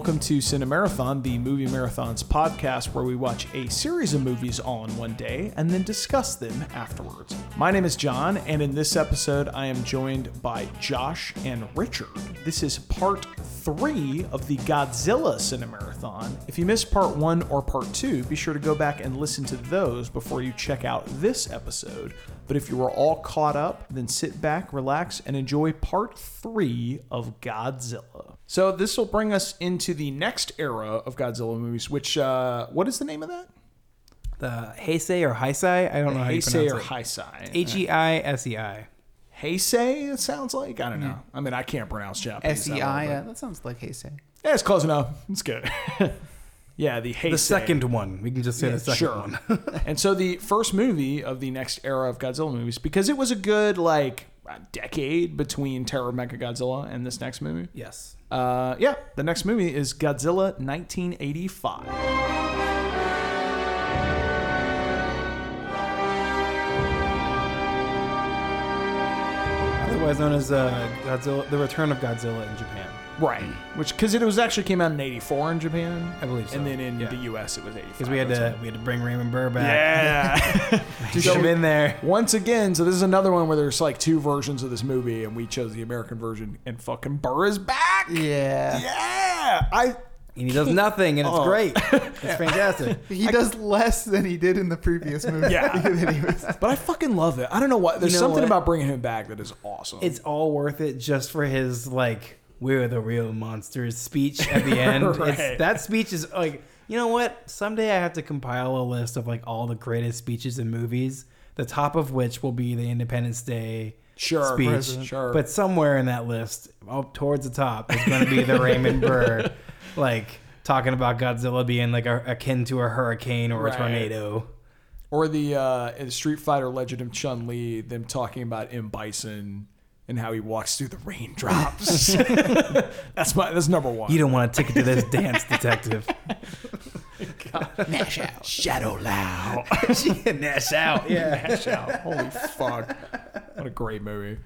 welcome to Cinemarathon, the Movie Marathons podcast where we watch a series of movies all in one day and then discuss them afterwards. My name is John, and in this episode, I am joined by Josh and Richard. This is part three of the Godzilla Cinemarathon. If you missed part one or part two, be sure to go back and listen to those before you check out this episode. But if you are all caught up, then sit back, relax, and enjoy part three of Godzilla. So this will bring us into the next era of Godzilla movies. Which uh, what is the name of that? The Heisei or Heisei? I don't know how you pronounce or it. Heisei? H E I S E I. Heisei. It sounds like I don't know. I mean, I can't pronounce Japanese. S E I. uh, That sounds like Heisei. Yeah, it's close enough. It's good. yeah, the Heisei. The second one. We can just say the second sure. one. and so the first movie of the next era of Godzilla movies, because it was a good like a decade between Terror of Mechagodzilla and this next movie. yes. Uh, yeah, the next movie is Godzilla 1985. Otherwise known as uh, Godzilla, The Return of Godzilla in Japan. Right. Which because it was actually came out in '84 in Japan, I believe so. and then in Yeah. the U.S. it was '85. Because we had to we had to bring Raymond Burr back. Yeah. Just should have been there. Once again, so this is another one where there's like two versions of this movie, and we chose the American version, and fucking Burr is back. Yeah. Yeah. I And he does nothing, and it's Oh. great. It's fantastic. He does less than he did in the previous movie. Yeah. Was- But I fucking love it. I don't know what. There's know something what? about bringing him back that is awesome. It's all worth it just for his like "We're the real monsters" speech at the end. Right. that speech is like, you know what? Someday I have to compile a list of like all the greatest speeches in movies. The top of which will be the Independence Day Sure, speech. President. Sure. But somewhere in that list, up towards the top, is going to be the Raymond Burr, like talking about Godzilla being like a, akin to a hurricane or Right. a tornado. or the uh, Street Fighter Legend of Chun Li, them talking about M Bison and how he walks through the raindrops. that's my that's number one. You don't want a ticket to this dance, detective. Mash out. Shadow Lao. Nash out. Yeah. Mash out. Holy fuck! What a great movie.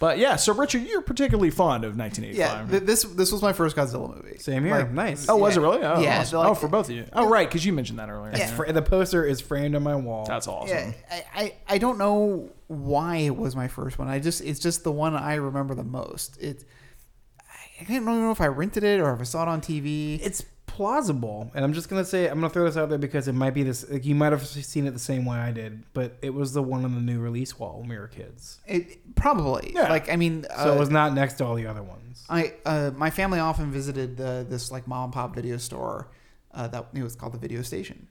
But yeah, so Richard, you're particularly fond of 1985. Yeah. th- this this was my first Godzilla movie. Same here. Like, nice. oh, was it really? Oh, Yeah, awesome. like- oh, for both of you. Oh, right, because you mentioned that earlier. It's fr- the poster is framed on my wall. That's awesome. Yeah, I, I, I don't know why it was my first one. I just it's just the one I remember the most. It I don't know if I rented it or if I saw it on TV. it's plausible, and I'm just gonna say I'm gonna throw this out there because it might be this. Like, you might have seen it the same way I did, but it was the one on the new release wall when we were kids. It probably Yeah. like I mean, So uh, it was not next to all the other ones. I uh, my family often visited the, this like mom and pop video store uh, that it was called the Video Station,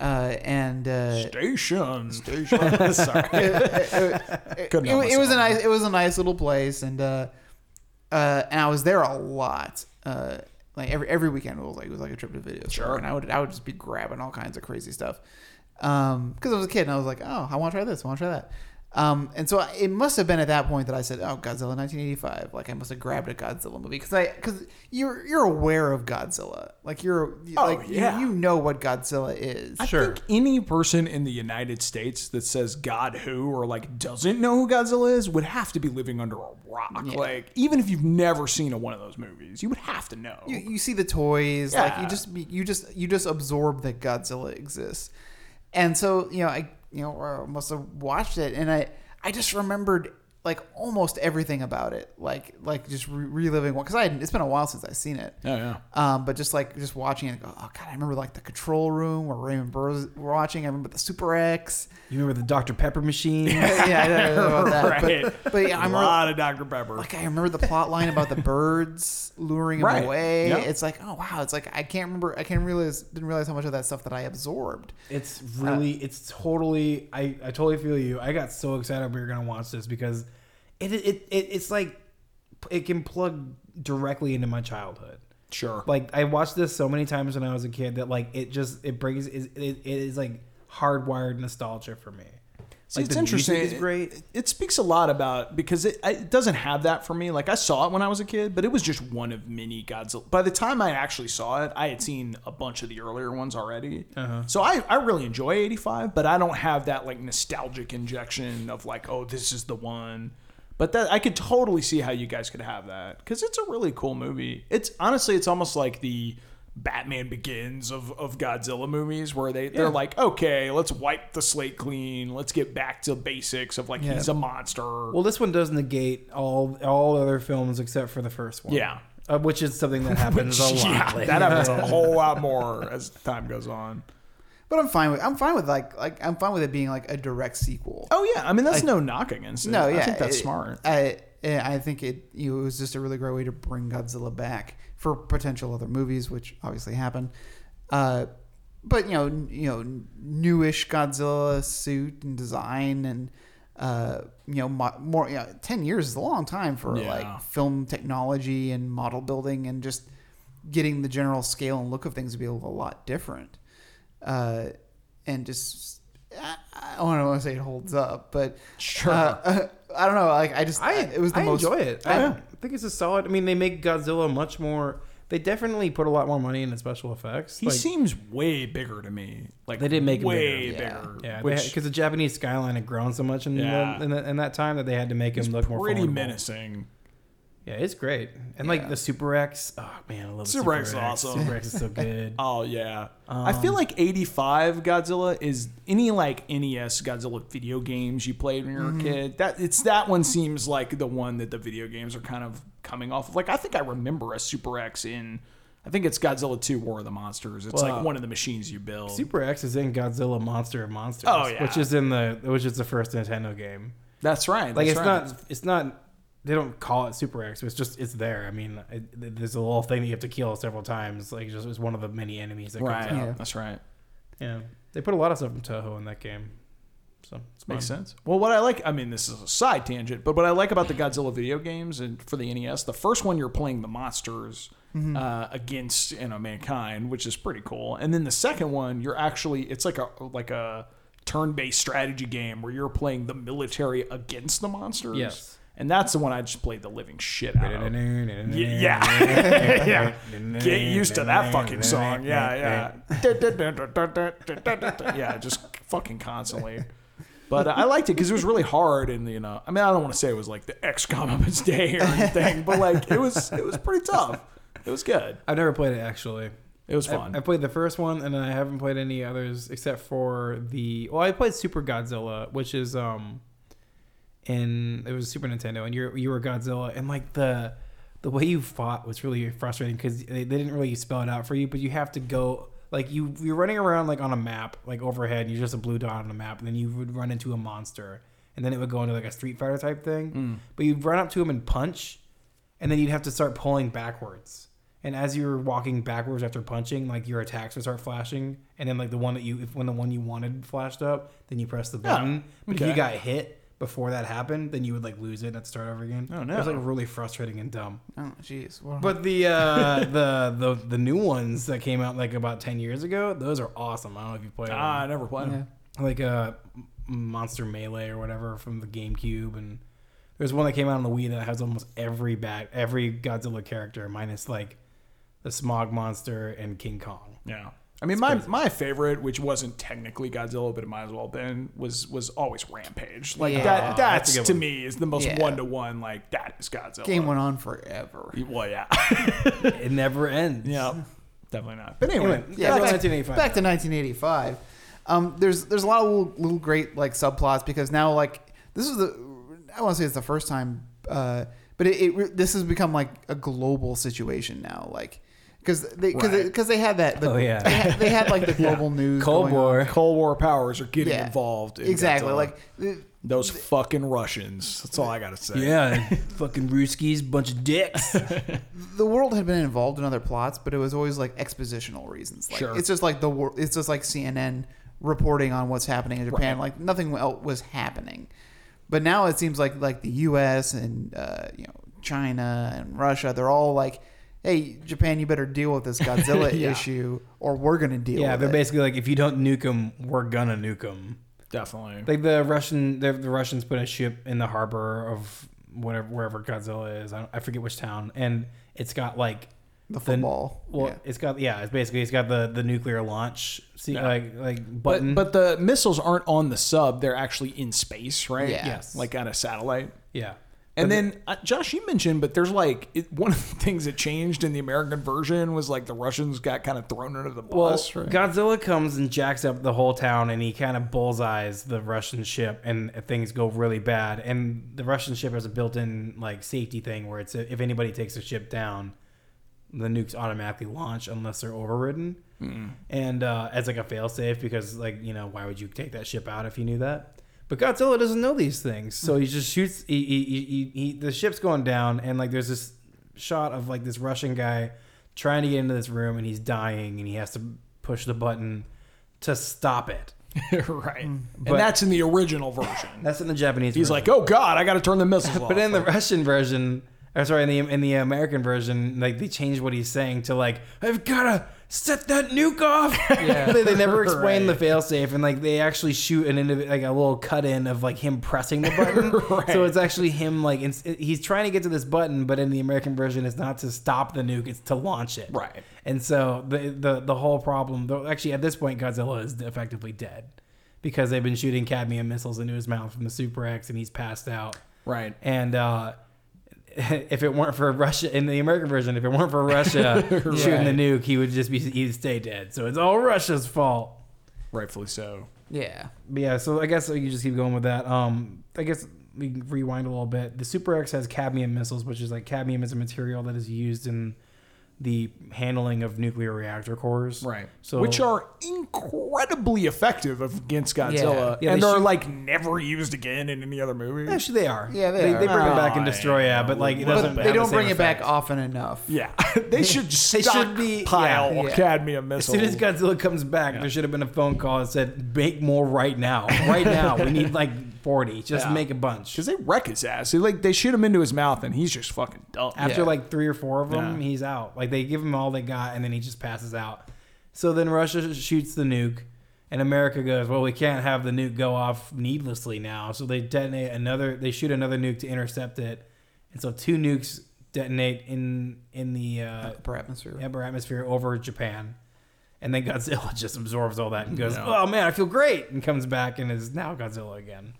uh, and uh, Station. Station. Sorry. it, Couldn't it, it was a nice it was a nice little place and uh uh and I was there a lot uh like every every weekend it was like it was like a trip to the video Sure. and I would I would just be grabbing all kinds of crazy stuff um because I was a kid and I was like oh I want to try this I want to try that um and so I, it must have been at that point that I said oh Godzilla 1985 like I must have grabbed a Godzilla movie because I because you're you're aware of Godzilla like you're Oh, like you- yeah. you, know what Godzilla is I Sure. think any person in the United States that says God who or like doesn't know who Godzilla is would have to be living under a rock. Yeah. Like even if you've never seen a, one of those movies, you would have to know. you, you see the toys like you just you just you just absorb that Godzilla exists and so you know I you know I must have watched it. And I I just remembered like almost everything about it like like just re- reliving because I hadn't- it's been a while since I've seen it oh yeah. um, but just like just watching it, go, oh god, I remember like the control room where Raymond Burr was watching. I remember the Super X. You remember the Dr Pepper machine? yeah, I don't know about that. Right. But, but yeah, I a remember a lot of Dr. Pepper. like I remember the plot line about the birds luring him Right. away. Yep. It's like, oh wow, it's like I can't remember. I can't realize didn't realize how much of that stuff that I absorbed. It's really, it's totally. I, I totally feel you. I got so excited we were gonna watch this because it, it, it it's like it can plug directly into my childhood. sure. Like I watched this so many times when I was a kid that like it just it brings it, it, it is like hardwired nostalgia for me. See, Like, it's interesting. is great. It, it speaks a lot about because it, it doesn't have that for me. Like I saw it when I was a kid, but it was just one of many Godzilla. By the time I actually saw it, I had seen a bunch of the earlier ones already. Uh-huh. So I, I really enjoy 85, but I don't have that like nostalgic injection of like, oh, this is the one. But that I could totally see how you guys could have that because it's a really cool movie. It's honestly, it's almost like the Batman Begins of, of Godzilla movies, where they they're Yeah. like, okay, let's wipe the slate clean, let's get back to basics of like Yeah. he's a monster. Well, this one does negate all all other films except for the first one. Yeah. uh, which is something that happens a lot. yeah, later. that happens a whole lot more as time goes on. But I'm fine with I'm fine with like like I'm fine with it being like a direct sequel. Oh yeah, I mean that's no knock against it. No, yeah, I think that's it- smart. I I think it you know, it was just a really great way to bring Godzilla back for potential other movies, which obviously happen. Uh, but you know, n- you know, newish Godzilla suit and design, and uh, you know, mo- more. You know, Ten years is a long time for Yeah. like film technology and model building, and just getting the general scale and look of things to be a lot different. Uh, and just I, I don't want to say it holds up, but Sure. uh, I don't know. Like I just, I it was the I most. enjoy it. I- I, think it's a solid. I mean, they make Godzilla much more. They definitely put a lot more money into special effects. He Like, seems way bigger to me. Like They did make him way bigger. bigger. yeah, which because the Japanese skyline had grown so much in, Yeah. the, in, the, in that time that they had to make him is look more pretty menacing. Yeah, it's great. And Yeah. like the Super X. Oh man, I love the Super X is awesome. Super X is so good. Oh yeah, I feel um, like '85 Godzilla is any like NES Godzilla video games you played when you were a mm-hmm. kid. That it's that one seems like the one that the video games are kind of coming off of. Like I think I remember a Super X in. I think it's Godzilla 2 War of the Monsters. It's Well, like one of the machines you build. Super X is in Godzilla Monster of Monsters. Oh, yeah. which is in the which is the first Nintendo game. That's right. Like that's it's right. not it's not they don't call it Super X. It's just it's there. I mean, it, there's a little thing that you have to kill several times. Like just it's one of the many enemies that right. comes out. Yeah. That's right. Yeah, they put a lot of stuff from Toho in that game, so it's Makes fun. sense. Well, what I like, I mean, this is a side tangent, but what I like about the Godzilla video games and for the NES, the first one you're playing the monsters uh, against you know mankind, which is pretty cool, and then the second one you're actually it's like a like a turn-based strategy game where you're playing the military against the monsters. Yes. And that's the one I just played the living shit out of. Yeah, Yeah. yeah. Get used to that fucking song. Yeah, yeah. yeah, just fucking constantly. But uh, I liked it because it was really hard, and you know, I mean, I don't want to say it was like the XCOM of its day or anything, but like it was, it was pretty tough. It was good. I've never played it actually. It was I, fun. I played the first one, and then I haven't played any others except for the. Well, I played Super Godzilla, which is um, in it was Super Nintendo, and you you were Godzilla, and like the the way you fought was really frustrating because they, they didn't really spell it out for you, but you have to go like you you're running around like on a map like overhead, and you're just a blue dot on the map, and then you would run into a monster, and then it would go into like a Street Fighter type thing, mm. but you'd run up to him and punch, and then you'd have to start pulling backwards. And as you're walking backwards after punching, like your attacks would start flashing, and then like the one that you, if when the one you wanted flashed up, then you press the button. But if you got hit before that happened, then you would like lose it and have to start over again. Oh, no! It was like really frustrating and dumb. Oh, jeez. Well, But the uh, the the the new ones that came out like about ten years ago, those are awesome. I don't know if you played ah, I never played yeah. them. Like uh, Monster Melee or whatever from the GameCube, and there's one that came out on the Wii that has almost every bat every Godzilla character minus like the Smog Monster and King Kong. Yeah. I mean, my, my favorite, which wasn't technically Godzilla, but it might as well have been, was was always Rampage. Like Yeah. that. That's That's to one. me is the most one to one. Like that is Godzilla. game went on forever. Well, yeah. It never ends. yeah. Definitely not. But anyway, Anyway, Yeah, back back, to 1985. back to 1985. Um, there's there's a lot of little, little great like subplots because now like this is the I want to say it's the first time, uh, but it, it this has become like a global situation now, like because they because Right. because they, had that the, Oh, yeah. they, had, they had like the global news Cold going on. War. Cold War powers are getting Yeah. involved. In exactly Godzilla. like the- those fucking Russians. That's all I gotta say. Yeah, fucking Ruskies, bunch of dicks. the world had been involved in other plots, but it was always like expositional reasons. Like, Sure. It's just like the wor- it's just like CNN reporting on what's happening in Japan. Right. Like nothing else was happening. But now it seems like like the U.S. and uh, you know China and Russia, they're all like, "Hey, Japan, you better deal with this Godzilla Yeah. issue, or we're gonna deal yeah, with it. Yeah, they're it." basically like, if you don't nuke them, we're gonna nuke them. Definitely. Like the Russian, the, the Russians put a ship in the harbor of whatever wherever Godzilla is. I, don't, I forget which town, and it's got like the football. Well, yeah. it's got yeah, it's basically it's got the the nuclear launch, see, Yeah. like like but button. but the missiles aren't on the sub; they're actually in space, right? Yeah. Yes. Like on a satellite. yeah, And then, uh, Josh, you mentioned, but there's like it, one of the things that changed in the American version was like the Russians got kind of thrown under the Well, bus. right? Godzilla comes and jacks up the whole town, and he kind of bullseyes the Russian ship, and things go really bad. And the Russian ship has a built-in like safety thing where it's if anybody takes the ship down, the nukes automatically launch unless they're overridden, and uh, as like a failsafe because like you know why would you take that ship out if you knew that? But Godzilla doesn't know these things, so he just shoots. He, he, he, he, he the ship's going down, and like there's this shot of like this Russian guy trying to get into this room, and he's dying, and he has to push the button to stop it. right. Mm. But- and that's in the original version. That's in the Japanese. He's version. like, oh God, I got to turn the missiles off. but in the Russian version, or sorry, in the in the American version, like they changed what he's saying to like, I've gotta set that nuke off. Yeah. they, they never explain Right. the failsafe, and like they actually shoot an indiv- like a little cut in of like him pressing the button. Right. So it's actually him like it's, he's trying to get to this button, but in the American version, it's not to stop the nuke; it's to launch it. Right. And so the the the whole problem, though, actually at this point, Godzilla is effectively dead because they've been shooting cadmium missiles into his mouth from the Super X, and he's passed out. right. And uh, if it weren't for Russia in the American version, if it weren't for Russia shooting the nuke, he would just be he'd stay dead. So it's all Russia's fault. Rightfully so. Yeah. But yeah, so I guess you just keep going with that. Um, I guess we can rewind a little bit. The Super X has cadmium missiles, which is like cadmium is a material that is used in the handling of nuclear reactor cores. Right. So Which are incredibly effective against Godzilla. Yeah, and they they're shoot- like never used again in any other movie. actually they are. Yeah, they they, are. they bring it back and Oh, destroy yeah, yeah, but like it but doesn't. But they the don't same bring it back often enough. Yeah. they should just They should be- pile yeah, yeah. cadmium As soon as Godzilla comes back, there should have been a phone call that said, "Make more right now, right now. We need like forty. Just Yeah. make a bunch." Because they wreck his ass. They, like they shoot him into his mouth, and he's just fucking dumb. After Yeah. like three or four of them, Yeah. he's out. Like they give him all they got, and then he just passes out. So then Russia shoots the nuke, and America goes, "Well, we can't have the nuke go off needlessly now." So they detonate another. They shoot another nuke to intercept it, and so two nukes detonate in in the uh, Upper atmosphere. upper atmosphere over Japan. And then Godzilla just absorbs all that and goes, No. "Oh man, I feel great!" and comes back and is now Godzilla again.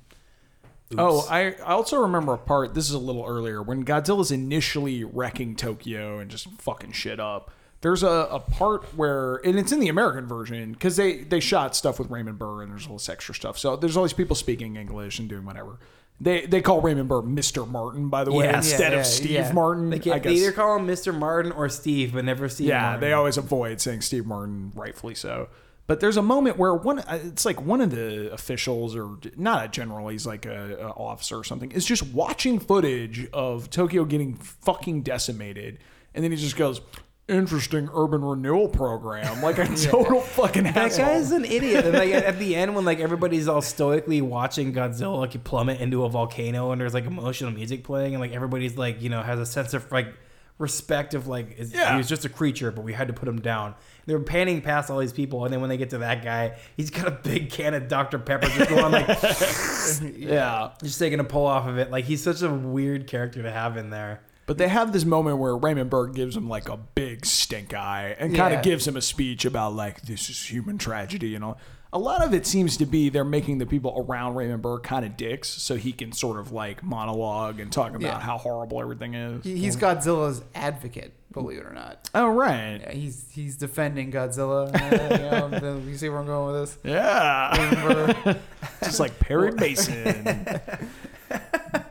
Oh, I, I also remember a part. This is a little earlier when Godzilla's initially wrecking Tokyo and just fucking shit up. There's a, a part where, and it's in the American version because they they shot stuff with Raymond Burr and there's all this extra stuff. So there's all these people speaking English and doing whatever. They they call Raymond Burr Mr. Martin by the way Yeah. instead Yeah, of Steve yeah. Martin. they, can't, they either call him Mr. Martin or Steve, but never Steve. Yeah, Martin. they always avoid saying Steve Martin, rightfully so. But there's a moment where one, uh, it's like one of the officials, or not a general, he's like a, a officer or something, is just watching footage of Tokyo getting fucking decimated, and then he just goes, "Interesting urban renewal program," like a total fucking That asshole. guy's an idiot. And like at at the end, when like everybody's all stoically watching Godzilla like plummet into a volcano, and there's like emotional music playing, and like everybody's like you know has a sense of like respect of like is, Yeah. he was just a creature, but we had to put him down. They were panning past all these people, and then when they get to that guy, he's got a big can of Dr Pepper just going like yeah. just taking a pull off of it. Like he's such a weird character to have in there. But they have this moment where Raymond Burr gives him like a big stink eye and kind Yeah. of gives him a speech about like this is human tragedy and all. A lot of it seems to be they're making the people around Raymond Burr kind of dicks so he can sort of like monologue and talk about Yeah. how horrible everything is. He's Godzilla's advocate, believe it or not. oh right. Yeah, he's he's defending Godzilla. Uh, you, know, you see where I'm going with this? Yeah. Just like Perry Mason.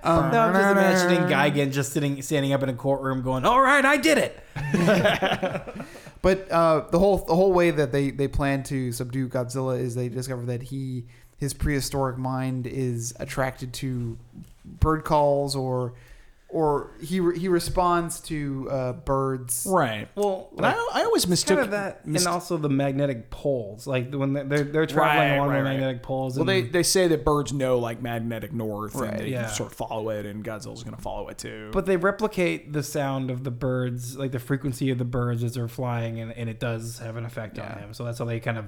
Um, No, I'm just imagining Gigan just sitting, standing up in a courtroom, going, "All right, I did it." But uh, the whole the whole way that they they plan to subdue Godzilla is they discover that he his prehistoric mind is attracted to bird calls or or he re- he responds to uh, birds. right. Well, And I, I always mistook kind of that, mist- and also the magnetic poles. Like when they're they're, they're traveling Right, along right, the right. magnetic poles. Well, they, they say that birds know like magnetic north Right, and they yeah. sort of follow it, and Godzilla's going to follow it too. but they replicate the sound of the birds, like the frequency of the birds as they're flying, and, and it does have an effect Yeah. on him. So that's how they kind of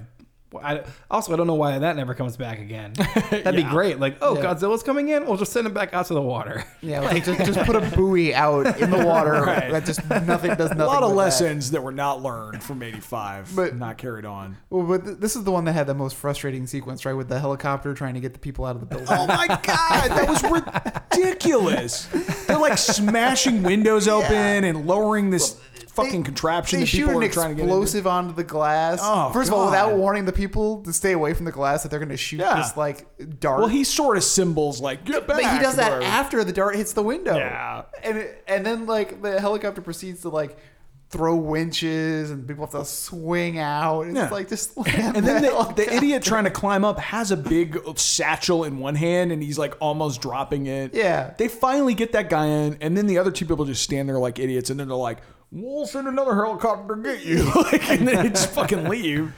I, also, I don't know why that never comes back again. That'd be great. Like, oh, Yeah. Godzilla's coming in. We'll just send him back out to the water. Yeah, like, just, just put a buoy out in the water Right. that just nothing does nothing. a lot of with that. lessons that. were not learned from 85 But- not carried on Well, but th- this is the one that had the most frustrating sequence, right? With the helicopter trying to get the people out of the building. oh my god that was ridiculous they're like smashing windows open and lowering this fucking contraption They that shoot people an are trying to get into. explosive onto the glass. Oh, First of all, without warning the people to stay away from the glass, that they're going to shoot Yeah. this like dart. well he sort of symbols like get back but he does that after the dart hits the window. Yeah. and it, and then like the helicopter proceeds to like throw winches and people have to swing out. It's Yeah. like just and then the the, the idiot trying to climb up has a big satchel in one hand and he's like almost dropping it. Yeah. They finally get that guy in, and then the other two people just stand there like idiots, and then they're like, "We'll send another helicopter to get you," like, and then they just fucking leave.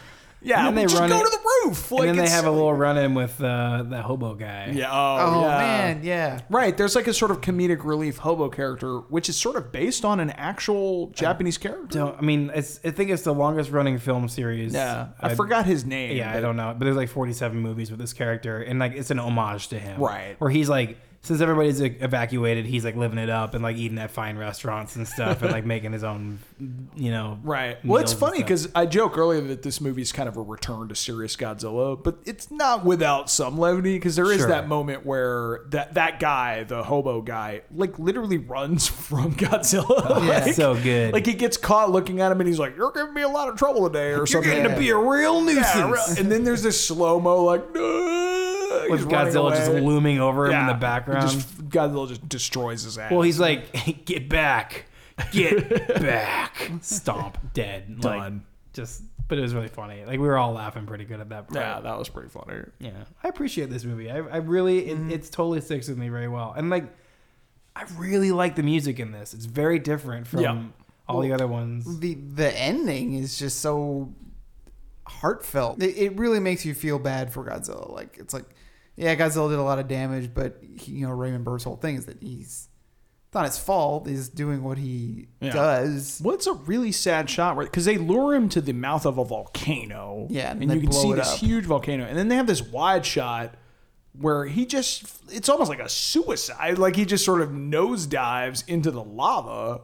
Yeah, And then they well, just run go it- to the roof. Like, and then they have a little run in with uh, the hobo guy. Yeah. Oh, Oh yeah. man, yeah. Right. There's like a sort of comedic relief hobo character, which is sort of based on an actual Japanese character. Don't, I mean, it's, I think it's the longest running film series. Yeah. I, I'd- forgot his name. Yeah, I don't know, but there's like 47 movies with this character, and like it's an homage to him, Right. Where he's like, since everybody's like, evacuated, he's like living it up and like eating at fine restaurants and stuff, and like making his own, you know, Right. Well, it's funny because I joke earlier that this movie is kind of a return to serious Godzilla, but it's not without some levity because there is Sure. that moment where that that guy, the hobo guy, like literally runs from Godzilla. Oh, yeah. like, so good. Like he gets caught looking at him and he's like, "You're giving me a lot of trouble today," or you're something. getting to be a real nuisance. Yeah, and then there's this slow mo like, "No," with he's running Godzilla just looming over him in the background. Just, Godzilla just destroys his ass. well, he's like, get back, get back, stomp, dead, Done. Like, just, but it was really funny. Like we were all laughing pretty good at that. Part. yeah, that was pretty funny. Yeah, I appreciate this movie. I, I really, Mm-hmm. it, it's totally sticks with me very well. And like, I really like the music in this. It's very different from Yeah. all the other ones. the the ending is just so heartfelt. It, it really makes you feel bad for Godzilla. Like it's like, yeah, Godzilla did a lot of damage, but he, you know Raymond Burr's whole thing is that he's it's not his fault. He's doing what he Yeah. does. Well, it's a really sad shot, right? Because they lure him to the mouth of a volcano. Yeah, and and, you can see this up. huge volcano, and then they have this wide shot where he just—it's almost like a suicide. Like he just sort of nosedives into the lava,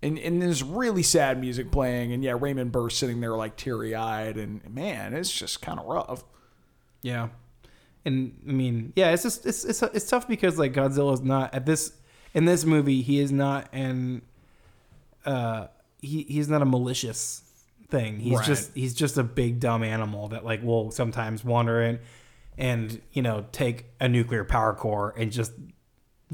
and and there's really sad music playing, and yeah, Raymond Burr sitting there like teary-eyed, and man, it's just kind of rough. Yeah, and I mean, yeah, it's just it's it's it's tough because like Godzilla is not at this in this movie. He is not an uh he he's not a malicious thing. He's Right. just he's just a big dumb animal that like will sometimes wander in and you know take a nuclear power core and just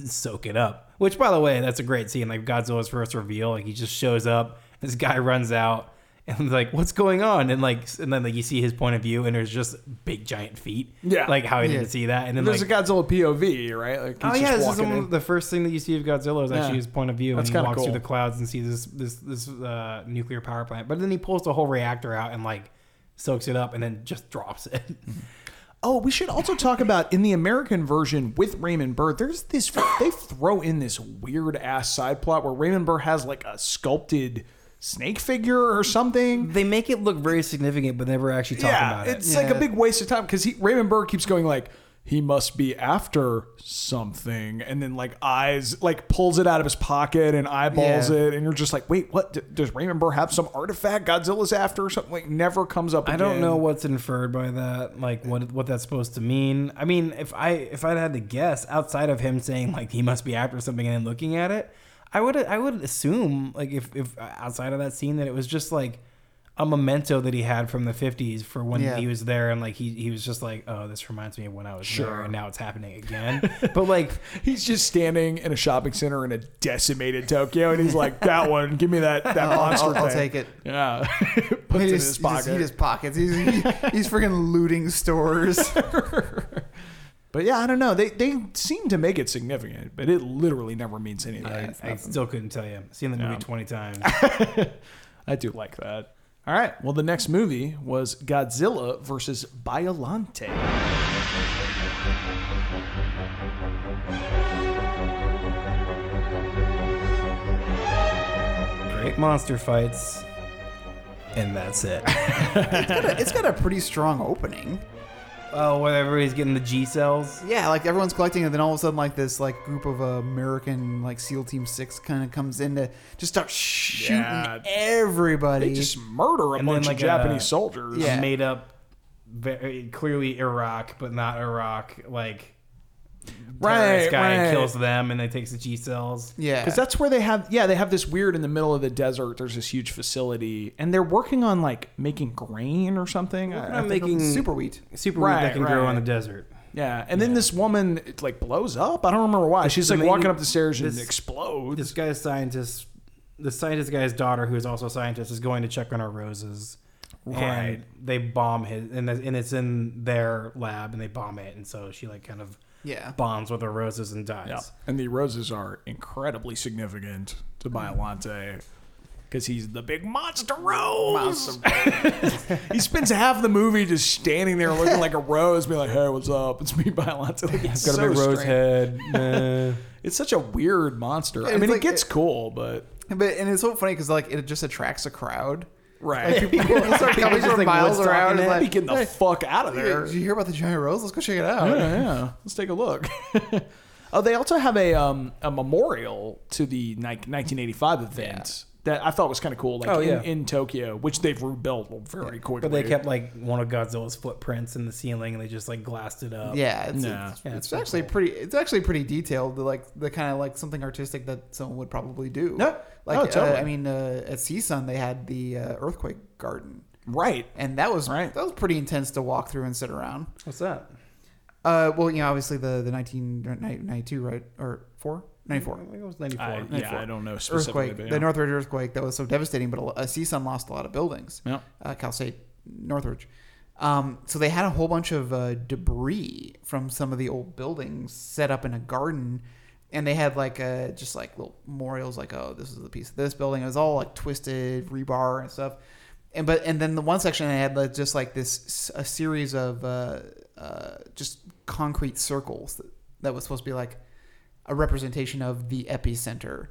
soak it up. Which by the way, that's a great scene. Like Godzilla's first reveal, like he just shows up, this guy runs out and like what's going on and like and then like you see his point of view and there's just big giant feet. Yeah. Like how he Yeah. didn't see that and then There's like a Godzilla POV, right? Like Oh yeah, this is one the first thing that you see of Godzilla is actually Yeah. his point of view, That's and he walks through the clouds and sees this this this uh, nuclear power plant. But then he pulls the whole reactor out and like soaks it up and then just drops it. Oh, we should also talk about in the American version with Raymond Burr. There's this they throw in this weird ass side plot where Raymond Burr has like a sculpted snake figure or something. they make it look very significant, but never actually talk yeah, about it. it's like a big waste of time because he Raymond Burr keeps going like he must be after something, and then like eyes like pulls it out of his pocket and eyeballs Yeah. it, and you're just like, wait, what? D- does Raymond Burr have some artifact Godzilla's after or something? Like never comes up. I Again. don't know what's inferred by that, like what what that's supposed to mean. I mean, if I if I'd had to guess, outside of him saying like he must be after something and then looking at it, I would I would assume like if if outside of that scene that it was just like a memento that he had from the 50s for when Yeah. he was there and like he, he was just like oh this reminds me of when I was Sure. there and now it's happening again but like He's just standing in a shopping center in a decimated Tokyo, and he's like, "That one, give me that that I'll, monster I'll, I'll take it. Yeah, He puts it in just, his he pocket. just, he just pockets. He's he, he's freaking looting stores. But yeah, I don't know. They they seem to make it significant, but it literally never means anything. I, I still couldn't tell you I've seen the movie Yeah. 20 times I do like that. All right. Well, the next movie was Godzilla versus Biollante. great monster fights and that's it. It's got, a, it's got a pretty strong opening. Oh, where everybody's getting the G cells. Yeah, like everyone's collecting, and then all of a sudden, like this, like group of uh, American, like SEAL Team Six, kind of comes in to just start shooting Yeah. everybody. They just murder a And then, bunch like, of Japanese uh, soldiers. Yeah. Made up, very clearly Iraq, but not Iraq. Like, Right, terrorist guy right. kills them, and they takes the G cells. yeah, Because that's where they have, yeah, they have this weird in the middle of the desert. There's this huge facility, and they're working on like making grain or something. I- I I'm think- making super wheat. super Right, wheat that can grow right. in the desert. yeah, and then this woman it, like blows up. I don't remember why. She's like main- walking up the stairs and this- explodes. This guy's scientist, the scientist guy's daughter, who is also a scientist, is going to check on our roses. Right. And they bomb his, and, the- and it's in their lab, and they bomb it, and so she like kind of Yeah, bonds with the roses and dies. yeah, and the roses are incredibly significant to Biollante. Because he's the big monster rose. he spends half the movie just standing there looking like a rose, being like, "Hey, what's up? It's me, Biollante." Like, it's Got so a big rose strange. head. Meh. It's such a weird monster. I mean, like- it gets cool, but but and it's so funny because like it just attracts a crowd. Right. People start coming just, from like, miles Woodstocking around. it. It's Be like, getting the hey, fuck out of there. Did you hear about the giant rose? Let's go check it out. Yeah, yeah. Let's take a look. oh, they also have a um, a memorial to the ni- 1985 event that I thought was kind of cool. Like Oh, in, yeah. in Tokyo, which they've rebuilt very quickly. But they kept like one of Godzilla's footprints in the ceiling, and they just like glassed it up. Yeah, it's, Nah. it's, Yeah, it's it's pretty actually cool. pretty. It's actually pretty detailed. The, like the kind of like something artistic that someone would probably do. Yeah. Like Oh, totally. uh, I mean, uh, at CSUN they had the uh, earthquake garden, right. and that was Right. that was pretty intense to walk through and sit around. What's that? Uh, well, you know, obviously the the 1992, right or four. 94. I think it was ninety four. I, yeah, I don't know specifically. Earthquake, but the. Northridge earthquake that was so devastating, but uh, CSUN lost a lot of buildings. Yeah. uh, Cal State Northridge. Um, so they had a whole bunch of uh, debris from some of the old buildings set up in a garden, and they had like uh, just like little memorials, like oh, this is a piece of this building. It was all like twisted rebar and stuff. And but and then the one section they had like, just like this a series of uh, uh, just concrete circles that, that was supposed to be like a representation of the epicenter.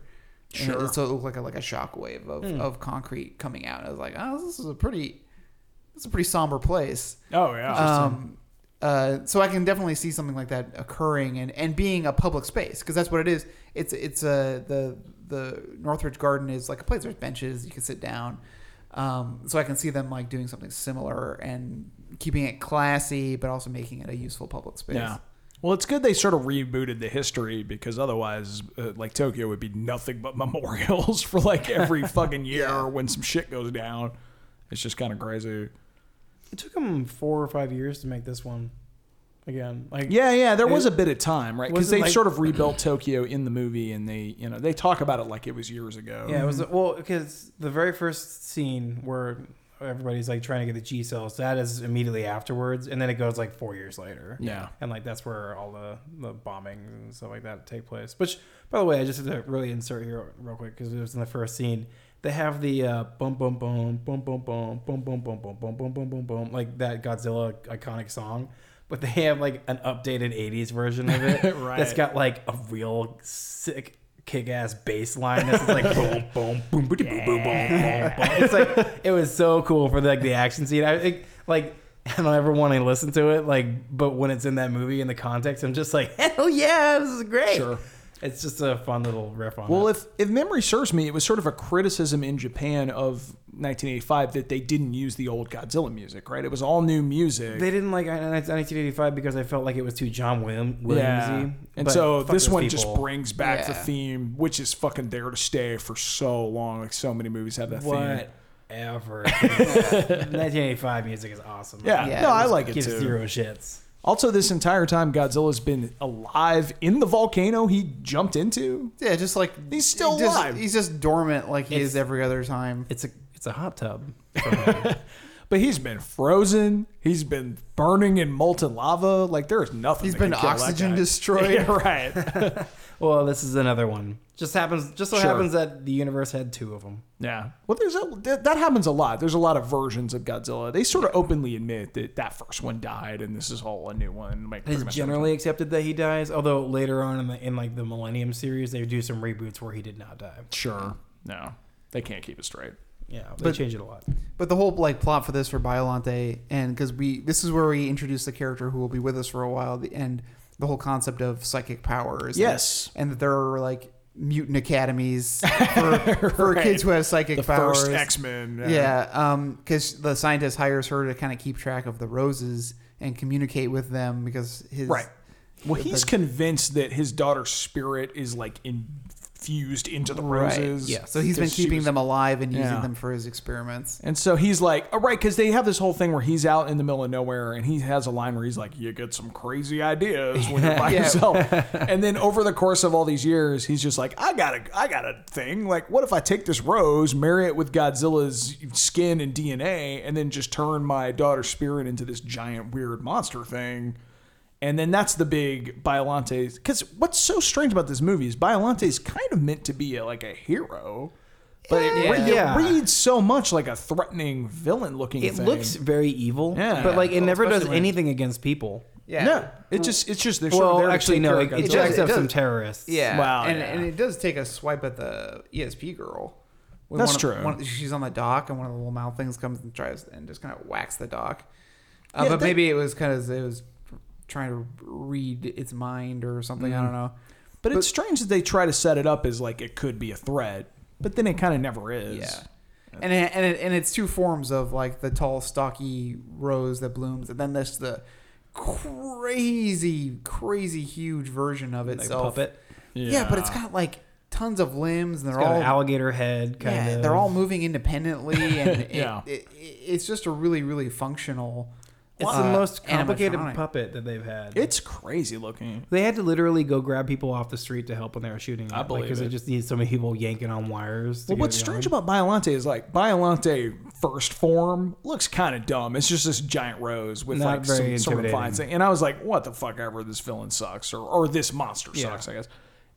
And it- Sure. so it looked like a, like a shockwave of, Hmm. of concrete coming out. I was like, oh, this is a pretty, it's a pretty somber place. Oh yeah. Um, uh, so I can definitely see something like that occurring and, and being a public space because that's what it is. It's it's a the the Northridge Garden is like a place. There's benches you can sit down. Um, so I can see them like doing something similar and keeping it classy, but also making it a useful public space. yeah. Well, it's good they sort of rebooted the history because otherwise, uh, like Tokyo would be nothing but memorials for like every fucking year Yeah. when some shit goes down. It's just kind of crazy. It took them four or five years to make this one. Again, like Yeah, yeah, there was a bit of time, right? Because they like- sort of rebuilt Tokyo in the movie, and they, you know, they talk about it like it was years ago. Yeah, it was well because the very first scene where everybody's like trying to get the G cells, that is immediately afterwards, and then it goes like four years later. Yeah. and like that's where all the the bombings and stuff like that take place. Which, by the way, I just have to really insert here real quick because it was in the first scene. They have the uh, boom boom boom boom boom boom boom boom boom boom boom boom boom boom boom like that Godzilla iconic song. But they have like an updated '80s version of it Right. that's got like a real sick kick-ass bass line that's like boom boom boom boom boom boom boom boom. It's like it was so cool for like the action scene. I think like I don't ever want to listen to it like, but when it's in that movie in the context, I'm just like hell yeah, this is great. Sure. It's just a fun little riff on. Well, that. if if memory serves me, it was sort of a criticism in Japan of 1985 that they didn't use the old Godzilla music, right? It was all new music. they didn't like uh, 1985 because I felt like it was too John William, Williamsy. yeah. And But so this one people. just brings back the theme, which is fucking there to stay for so long. Like so many movies have that theme. Whatever. 1985 music is awesome. Yeah, Yeah, no, I was- like it gives too. zero shits. Also, this entire time, Godzilla's been alive in the volcano he jumped into. Yeah, just like He's still he just- alive. He's just dormant like he It's- is every other time. It's a it's a hot tub. for him. But he's been frozen. He's been burning in molten lava. Like there is nothing. He's that been can kill that oxygen guy. destroyed. Yeah, right. well, this is another one. Just happens. Just so Sure. happens that the universe had two of them. yeah. Well, there's a that that happens a lot. There's a lot of versions of Godzilla. They sort of openly admit that that first one died, and this is all a new one. Like, It's much generally accepted that he dies. Although later on in the in like the Millennium series, they do some reboots where he did not die. everything. sure. No, they can't keep it straight. Yeah, they But- changed it a lot. But the whole like plot for this for Biollante, and because we this is where we introduce the character who will be with us for a while, at the- and the whole concept of psychic powers. Yes. and, that there are like mutant academies for, for Right. kids who have psychic The powers. first X Men. Yeah, um, because the scientist hires her to kind of keep track of the roses and communicate with them because his Right. Well, he's the- convinced that his daughter's spirit is like infused into the roses. Yeah, so he's been keeping was- them alive and using Yeah. them for his experiments. And so he's like, oh, right, because they have this whole thing where he's out in the middle of nowhere and he has a line where he's like, you get some crazy ideas when you're by Yeah. yourself. and then over the course of all these years, he's just like, I got a, I got a thing. Like, what if I take this rose, marry it with Godzilla's skin and DNA, and then just turn my daughter's spirit into this giant weird monster thing? And then that's the big Biollante. Because what's so strange about this movie is Biollante is kind of meant to be a, like a hero. But it, Yeah. re- Yeah. it reads so much like a threatening villain looking It thing. looks very evil, Yeah. but like it Well, never does anything against people. yeah. No, it just it's just they're sort of Well, there actually, no, it, it does- jacks it up some terrorists. Yeah, Wow, and yeah. and it does take a swipe at the ESP girl. When That's one of- true. one- she's on the dock, and one of the little mouth things comes and tries and just kind of whacks the dock. Uh, Yeah, but they- maybe it was kind of it was trying to read its mind or something. I mm. don't know. But, it's strange that they try to set it up as like it could be a threat, but then it kind of never is. Yeah. And it, and it, and it's two forms of like the tall, stocky rose that blooms, and then there's the crazy, crazy huge version of Like a itself. puppet. Yeah. but it's got like tons of limbs, and they're all alligator head, kind yeah, of. they're all moving independently, and it, Yeah. it, it, it's just a really, really functional. It's uh, the most complicated animatronic. puppet that they've had. It's crazy looking. they had to literally go grab people off the street to help when they were shooting. I it, believe because it. they just needed so many people yanking on wires. To Well, get what's it strange about Biollante is like Biollante first form looks kind of dumb. It's just this giant rose with Not like very some sort of fine thing. And I was like, what the fuck ever, this villain sucks or or this monster Yeah. sucks, I guess.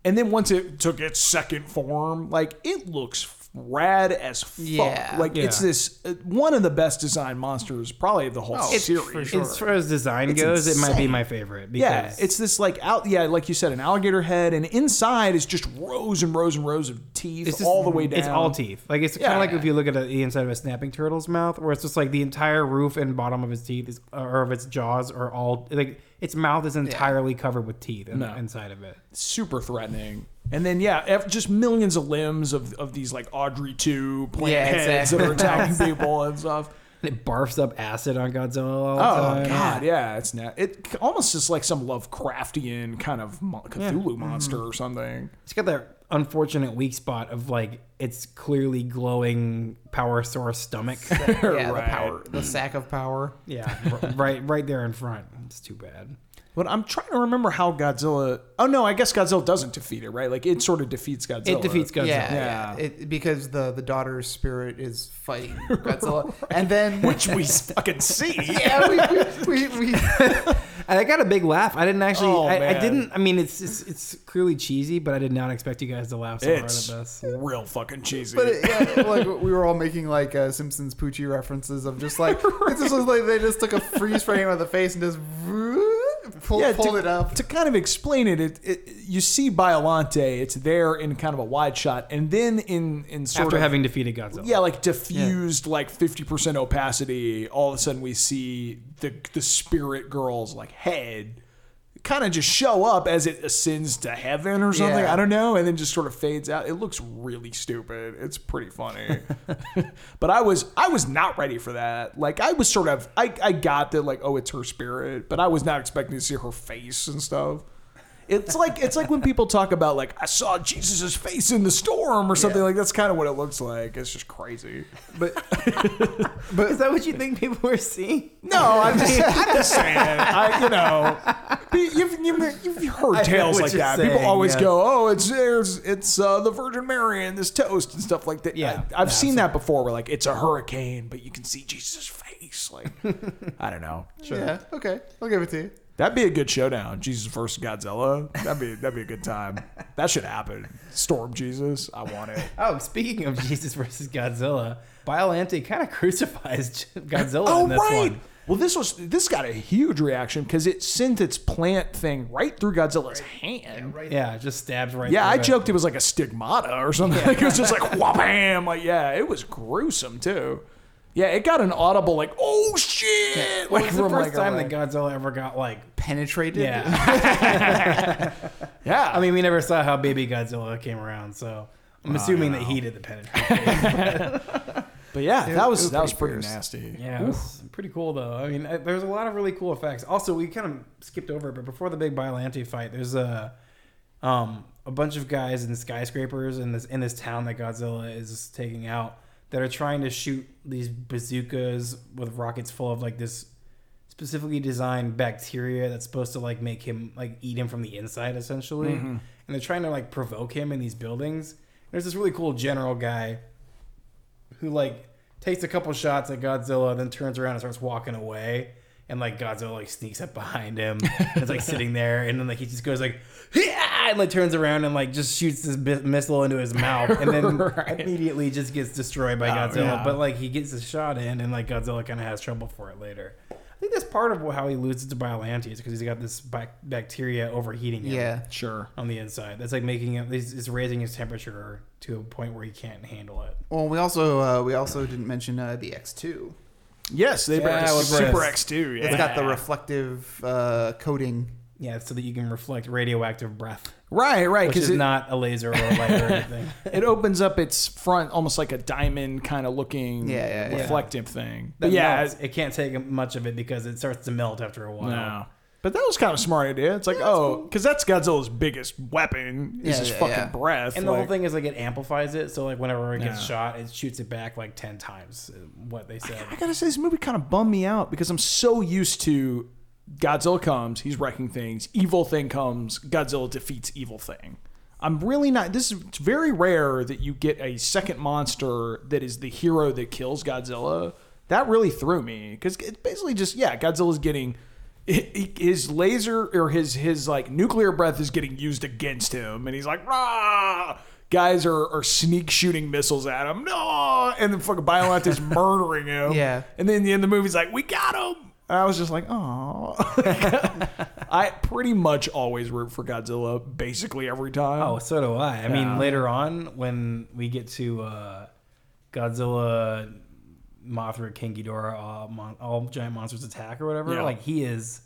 And then once it took its second form, like it looks rad as fuck. Yeah. like it's this uh, one of the best designed monsters, probably of the whole Oh, series. sure. As far as design It's goes, it might be my favorite. Because Yeah, it's this like out. Yeah, like you said, an alligator head, and inside is just rows and rows and rows of teeth It's just- all the way down. It's all teeth. Like it's kind of like if you look at the inside of a snapping turtle's mouth, where it's just like the entire roof and bottom of its teeth is, or of its jaws are all like its mouth is entirely covered with teeth in, No. inside of it. super threatening. And then yeah, just millions of limbs of, of these like Audrey two plant Yeah, heads exactly. that are attacking people and stuff. And it barfs up acid on Godzilla all the Oh time. god, yeah, it's not. It almost just like some Lovecraftian kind of Cthulhu mm-hmm. monster or something. It's got that unfortunate weak spot of like its clearly glowing power source stomach. Yeah, the power, the sack of power. yeah, right, right there in front. It's too bad. But I'm trying to remember how Godzilla. Oh no, I guess Godzilla doesn't defeat it, right? Like it sort of defeats Godzilla. It defeats Godzilla. Yeah, Yeah. yeah. It, because the the daughter's spirit is fighting Godzilla, and then which we fucking see. yeah, we, we, we, we And I got a big laugh. I didn't actually. Oh, I, I didn't. I mean, it's, it's it's clearly cheesy, but I did not expect you guys to laugh so It's hard at this. real fucking cheesy. But it, yeah, like we were all making like uh, Simpsons Poochie references of just like it's just like they just took a freeze frame of the face and just pulled, yeah, pulled to, it up. to kind of explain it, it, it, you see Biollante, it's there in kind of a wide shot, and then in in sort After of having defeated Godzilla. yeah, like diffused, like fifty percent opacity. All of a sudden, we see the the spirit girl's like head kind of just show up as it ascends to heaven or something. Yeah. I don't know, and then just sort of fades out. It looks really stupid. It's pretty funny, but I was I was not ready for that. Like I was sort of I I got that like oh it's her spirit, but I was not expecting to see her face and stuff. It's like it's like when people talk about like I saw Jesus' face in the storm or something Yeah. like that's kind of what it looks like. It's just crazy. But Is that what you think people were seeing? No, I'm just I'm just saying. I you know you've you've, you've heard tales like you're that. People always yeah. go, oh, it's there's it's uh, the Virgin Mary and this toast and stuff like that. Yeah. I, have Yeah, seen that before. Where like it's a hurricane, but you can see Jesus' face. Like I don't know. yeah, okay, I'll give it to you. That'd be a good showdown. Jesus versus Godzilla. That'd be that'd be a good time. That should happen. Storm Jesus. I want it. Oh, speaking of Jesus versus Godzilla, Biolante kind of crucifies Godzilla Oh in this right. one. Well, this was this got a huge reaction because it sent its plant thing right through Godzilla's hand. Yeah, Yeah, it just stabs right. Yeah, I it. joked it was like a stigmata or something. Like, it was just like wham, like yeah, it was gruesome too. Yeah, it got an audible like oh shit. Well, like, it's the first like, time around- that Godzilla ever got like. Penetrated. Yeah, yeah, I mean, we never saw how Baby Godzilla came around, so I'm assuming that he did the penetration. but yeah, It- that was was that was pretty pretty fierce. nasty. Yeah, it was pretty cool though. I mean, there's a lot of really cool effects. Also, we kind of skipped over it, but before the big Biollante fight, there's a um a bunch of guys in skyscrapers in this in this town that Godzilla is taking out that are trying to shoot these bazookas with rockets full of like this specifically designed bacteria that's supposed to like make him like eat him from the inside essentially and they're trying to like provoke him in these buildings there's this really cool general guy who like takes a couple shots at Godzilla, then turns around and starts walking away. And like Godzilla like sneaks up behind him, it's like sitting there, and then like he just goes like, yeah, and like turns around and like just shoots this bi- missile into his mouth, and then Right. immediately just gets destroyed by Oh, Godzilla. yeah. But like he gets a shot in, and like Godzilla kind of has trouble for it later. I think that's part of how he loses to Biollante is because he's got this bac- bacteria overheating him Yeah. Sure. on the inside. That's like making it, it's it's raising his temperature to a point where he can't handle it. Well, we also uh, we also didn't mention uh, the X2. Yes, they brought Yeah, it was Super. X two. Yeah, It's got the reflective uh, coating. Yeah, so that you can reflect radioactive breath, right, right, which because is it, not a laser or a light or anything. it opens up its front almost like a diamond kind of looking Yeah, yeah, yeah. reflective thing. But But yeah, melts. it can't take much of it because it starts to melt after a while. no. But that was kind of a smart idea. It's like, oh, because that's Godzilla's biggest weapon is Yeah, his yeah, fucking yeah. breath. And the whole thing is like it amplifies it, so like whenever it gets Yeah. shot, it shoots it back like ten times uh, what they said. I gotta say, this movie kind of bummed me out because I'm so used to Godzilla comes, he's wrecking things. Evil thing comes, Godzilla defeats evil thing. I'm really not. This is it's very rare that you get a second monster that is the hero that kills Godzilla. That really threw me because it's basically just yeah, Godzilla's getting his laser or his his like nuclear breath is getting used against him, and he's like rah. Guys are, are sneak shooting missiles at him. No, and then fucking Biollante's murdering him. Yeah. And then the end of the movie's like, we got him. And I was just like, oh. I pretty much always root for Godzilla basically every time. Oh, so do I. I Yeah. mean, later on when we get to uh, Godzilla, Mothra, King Ghidorah, all, mon- all giant monsters attack or whatever, Yeah. like he is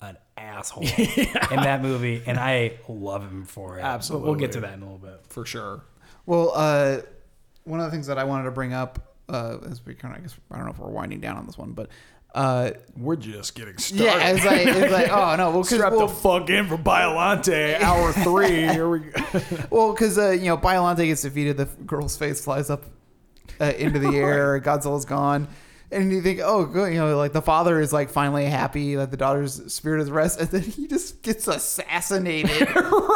an asshole in that movie, and I love him for it. But We'll get to that in a little bit. for sure. Well, uh, one of the things that I wanted to bring up uh, as we kind of, I guess, I don't know if we're winding down on this one, but uh, We're just getting started. yeah, it's like, it's like, oh no, well, because Strap well, the fuck in for Biollante, hour three. Here we go. well, 'cause, uh, you know, Biollante gets defeated, the girl's face flies up uh, into the air, Godzilla's gone. And you think, oh, good, you know, like the father is like finally happy that the daughter's spirit is rest, and then he just gets assassinated. oh,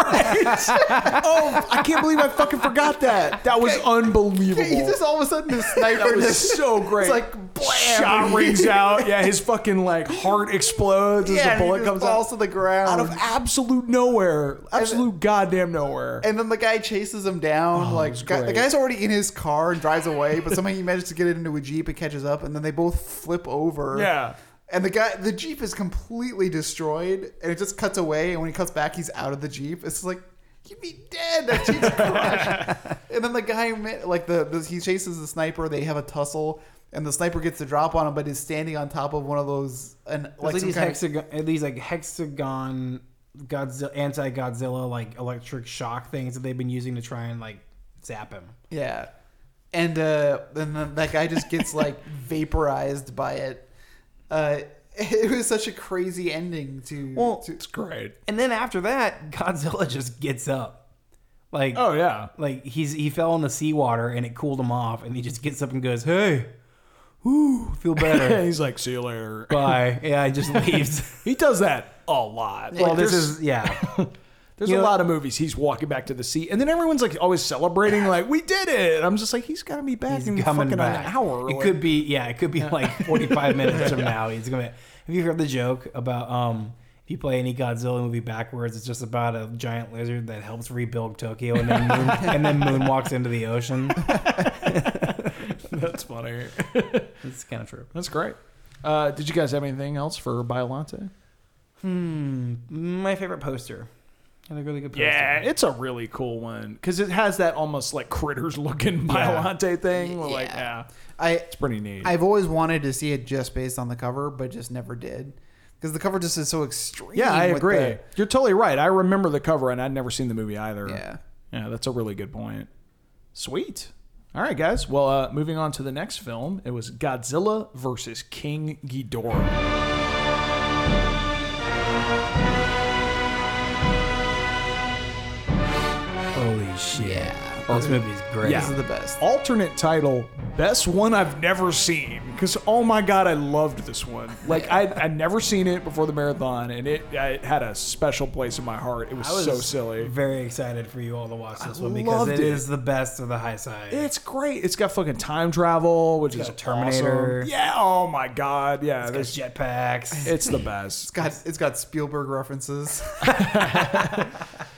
I can't believe I fucking forgot that. That was unbelievable. he just all of a sudden the sniper that was just so great. It's like Shot rings out. Yeah, his fucking like heart explodes as Yeah, the bullet comes falls out. to the ground. Out of absolute nowhere. Absolute goddamn nowhere. And then the guy chases him down. Oh, like guy- the guy's already in his car and drives away, but somehow he manages to get it into a jeep and catches up, and then they both flip over. yeah. And the guy, the jeep is completely destroyed, and it just cuts away. And when he cuts back, he's out of the jeep. It's like he'd be dead. That jeep's crushed. and then the guy, like the, the he chases the sniper. They have a tussle, and the sniper gets the drop on him, but is standing on top of one of those and Like, like these kind of- hexagon, these like hexagon Godzilla, anti Godzilla like electric shock things that they've been using to try and like zap him. Yeah. And uh and then that guy just gets like vaporized by it. Uh it was such a crazy ending to, Well, to It's great. And then after that, Godzilla just gets up. Like Oh yeah. like he's he fell in the seawater and it cooled him off and he just gets up and goes, Hey, whoo, feel better. He's like, see you later. Bye. Yeah, he just leaves. He does that a lot. well, Like, this there's- is yeah. There's You a know- lot of movies he's walking back to the sea, and then everyone's like always celebrating, like we did it. I'm just like, he's got to be back He's in coming fucking back. an hour. It could be yeah, it could be like 45 minutes from now. He's gonna. Have you heard the joke about um if you play any Godzilla movie backwards, it's just about a giant lizard that helps rebuild Tokyo and then moon, and then moon walks into the ocean. That's funny. It's kind of true. That's great. Uh, did you guys have anything else for Biollante? Hmm. My favorite poster. Had a really good poster. Yeah, it's a really cool one because it has that almost like critters looking Biollante thing. Y- Like, yeah. yeah, I it's pretty neat. I've always wanted to see it just based on the cover, but just never did because the cover just is so extreme. yeah, I with agree. the- You're totally right. I remember the cover, and I'd never seen the movie either. yeah. Yeah, that's a really good point. Sweet. All right, guys. Well, uh, moving on to the next film, it was Godzilla versus King Ghidorah. Holy shit. Yeah. This movie's great. Yeah. This is the best. Alternate title: Best one I've never seen. Because oh my god, I loved this one. Like I I'd never seen it before the marathon, and it it had a special place in my heart. It was, I was so silly. Very excited for you all to watch this one because it it. is the best of the Heisei. It's great. It's got fucking time travel, which is got Terminator. awesome. Yeah. Oh my god. Yeah. There's there's- jetpacks. it's the best. It's got it's got Spielberg references.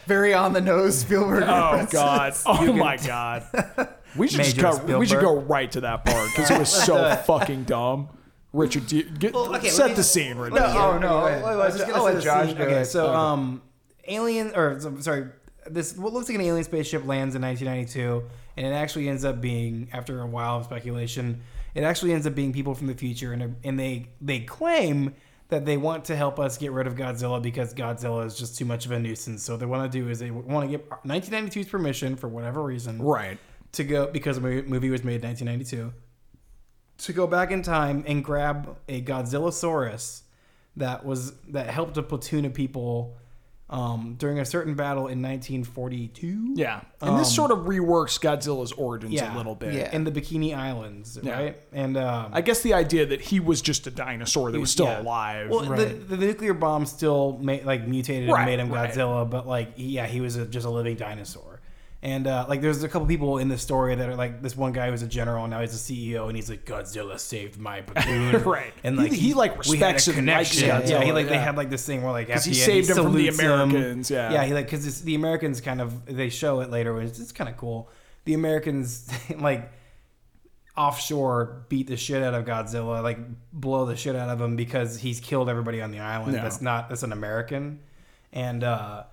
Very on the nose Spielberg. Oh references. god. Oh my god. We should just Major go. We should go right to that part because it was so fucking dumb. Richard, do you, get, okay, set let me the just- scene, Richard. No, oh, no. okay, I'll I was just gonna let say the Josh scene. do Okay, it. so um, alien or so- sorry, this what looks like an alien spaceship lands in 1992, and it actually ends up being after a while of speculation, it actually ends up being people from the future, and and they they claim that they want to help us get rid of Godzilla because Godzilla is just too much of a nuisance. So what they want to do is they want to get 1992's permission for whatever reason Right. to go because the movie was made in 1992 to go back in time and grab a Godzillasaurus that was that helped a platoon of people um, during a certain battle in 1942. Yeah. And this Um, sort of reworks Godzilla's origins yeah, a little bit. Yeah. in the Bikini Islands, Yeah. right? And um, I guess the idea that he was just a dinosaur that was still yeah. alive. Well, Right. the, the nuclear bomb still made, like mutated Right, and made him right. Godzilla, but like yeah, he was a, just a living dinosaur. And uh, like, there's a couple people in the story that are like this one guy who's a general, and now he's a CEO, and he's like Godzilla saved my platoon, Right. And He- like he, like, we had a respects connection. Godzilla, yeah, he like they had like this thing where like he after saved him from the salutes him. Americans, yeah. yeah, he like because the Americans kind of they show it later, which it's kind of cool. The Americans like offshore beat the shit out of Godzilla, like blow the shit out of him because he's killed everybody on the island. Yeah. That's not that's an American, and uh,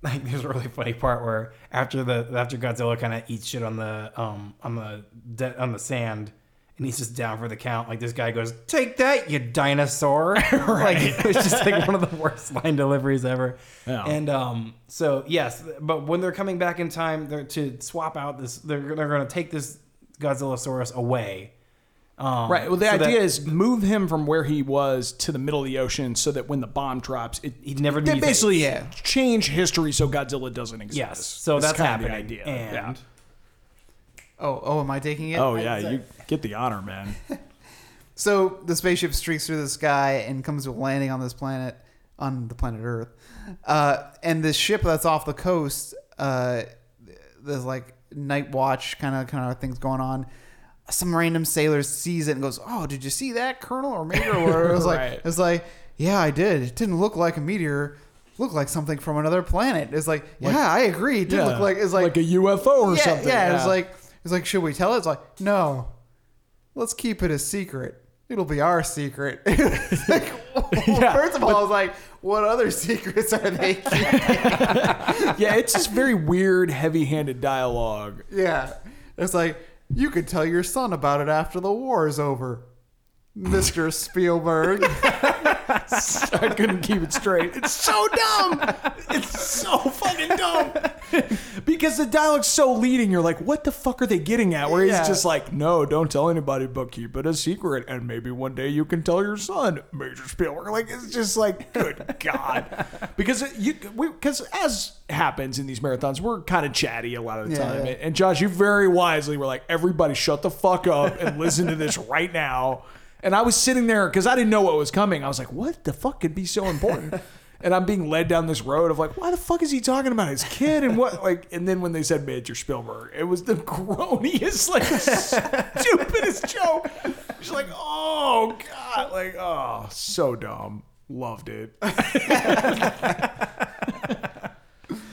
like there's a really funny part where after the after Godzilla kind of eats shit on the um on the de- on the sand. And he's just down for the count. Like this guy goes, "Take that, you dinosaur!" Like it was just like one of the worst line deliveries ever. Yeah. And um, so yes, but when they're coming back in time, they're to swap out this. They're they're going to take this Godzillasaurus away. Um, Right. Well, the so idea is move him from where he was to the middle of the ocean so that when the bomb drops, it he'd never they mutates. basically Yeah. change history so Godzilla doesn't exist. Yes. So That's that's, kind of the idea. And Yeah. Oh, oh, am I taking it? Oh yeah, you get the honor, man. So the spaceship streaks through the sky and comes to a landing on this planet, on the planet Earth. Uh, and this ship that's off the coast, uh, there's like night watch kind of kind of things going on. Some random sailor sees it and goes, "Oh, did you see that, Colonel or Major?" Or. It was Right. like, it's like, yeah, I did. It didn't look like a meteor. Looked like something from another planet. It's like, yeah, I agree. It did Yeah. look like it's like, a UFO or yeah, something. Yeah, it's like it's like, should we tell it? It's like, no, let's keep it a secret. It'll be our secret. Like, Yeah, first of all, I was like, what other secrets are they keeping? yeah, it's just very weird, heavy-handed dialogue. yeah, it's like you could tell your son about it after the war is over, Mister Spielberg. I couldn't keep it straight. It's so dumb. It's so fucking dumb. because the dialogue's so leading. You're like, what the fuck are they getting at? Where he's Yeah. just like, no, don't tell anybody, but keep it a secret, and maybe one day you can tell your son, Major Spielberg. Like it's just like, good god. Because it- you, because as happens in these marathons, we're kind of chatty a lot of the Yeah, time. yeah. And Josh, you very wisely were like, everybody, shut the fuck up and listen to this right now. And I was sitting there because I didn't know what was coming. I was like, what the fuck could be so important? And I'm being led down this road of like, why the fuck is he talking about his kid and what? Like, and then when they said Major Spielberg, it was the groaniest, like, stupidest joke. She's like, oh god, like, oh, so dumb. Loved it.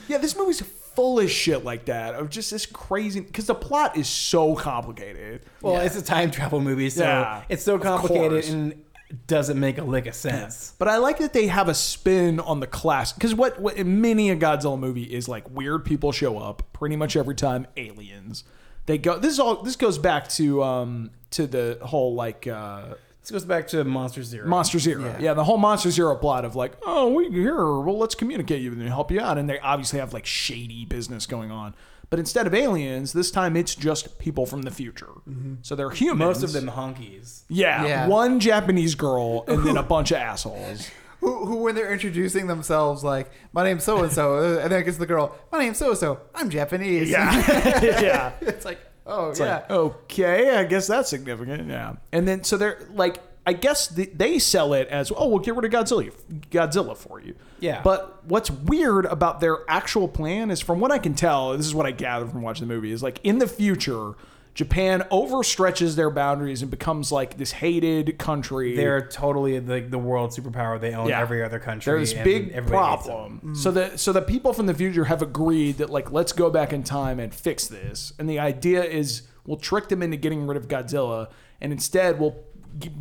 yeah, this movie's full of shit like that of just this crazy because the plot is so complicated. Well, it's a time travel movie, so Yeah, it's so complicated, course. and doesn't make a lick of sense. But I like that they have a spin on the class because what, what in many a Godzilla movie is like weird people show up pretty much every time. Aliens, they go. This is all. This goes back to um to the whole like uh This goes back to Monster Zero. Monster Zero. Yeah. Yeah. the whole Monster Zero plot of like, oh, we here, well, let's communicate you and help you out, and they obviously have like shady business going on. But instead of aliens, this time it's just people from the future. Mm-hmm. So they're humans. Most of them honkies. Yeah, Yeah. one Japanese girl and then a bunch of assholes. Who, who, when they're introducing themselves, like, my name's so and so, and then it gets the girl, my name's so and so, I'm Japanese. Yeah, yeah. it's like, oh, It's yeah. like, okay, I guess that's significant. Yeah. And then so they're like, I guess the, they sell it as, oh, we'll get rid of Godzilla, Godzilla for you. Yeah. But what's weird about their actual plan is, from what I can tell, this is what I gathered from watching the movie, is like in the future, Japan overstretches their boundaries and becomes like this hated country. They're totally like the world superpower. They own Yeah. every other country. There's and big everybody hates them. problem. So the so the people from the future have agreed that like let's go back in time and fix this. And the idea is we'll trick them into getting rid of Godzilla, and instead we'll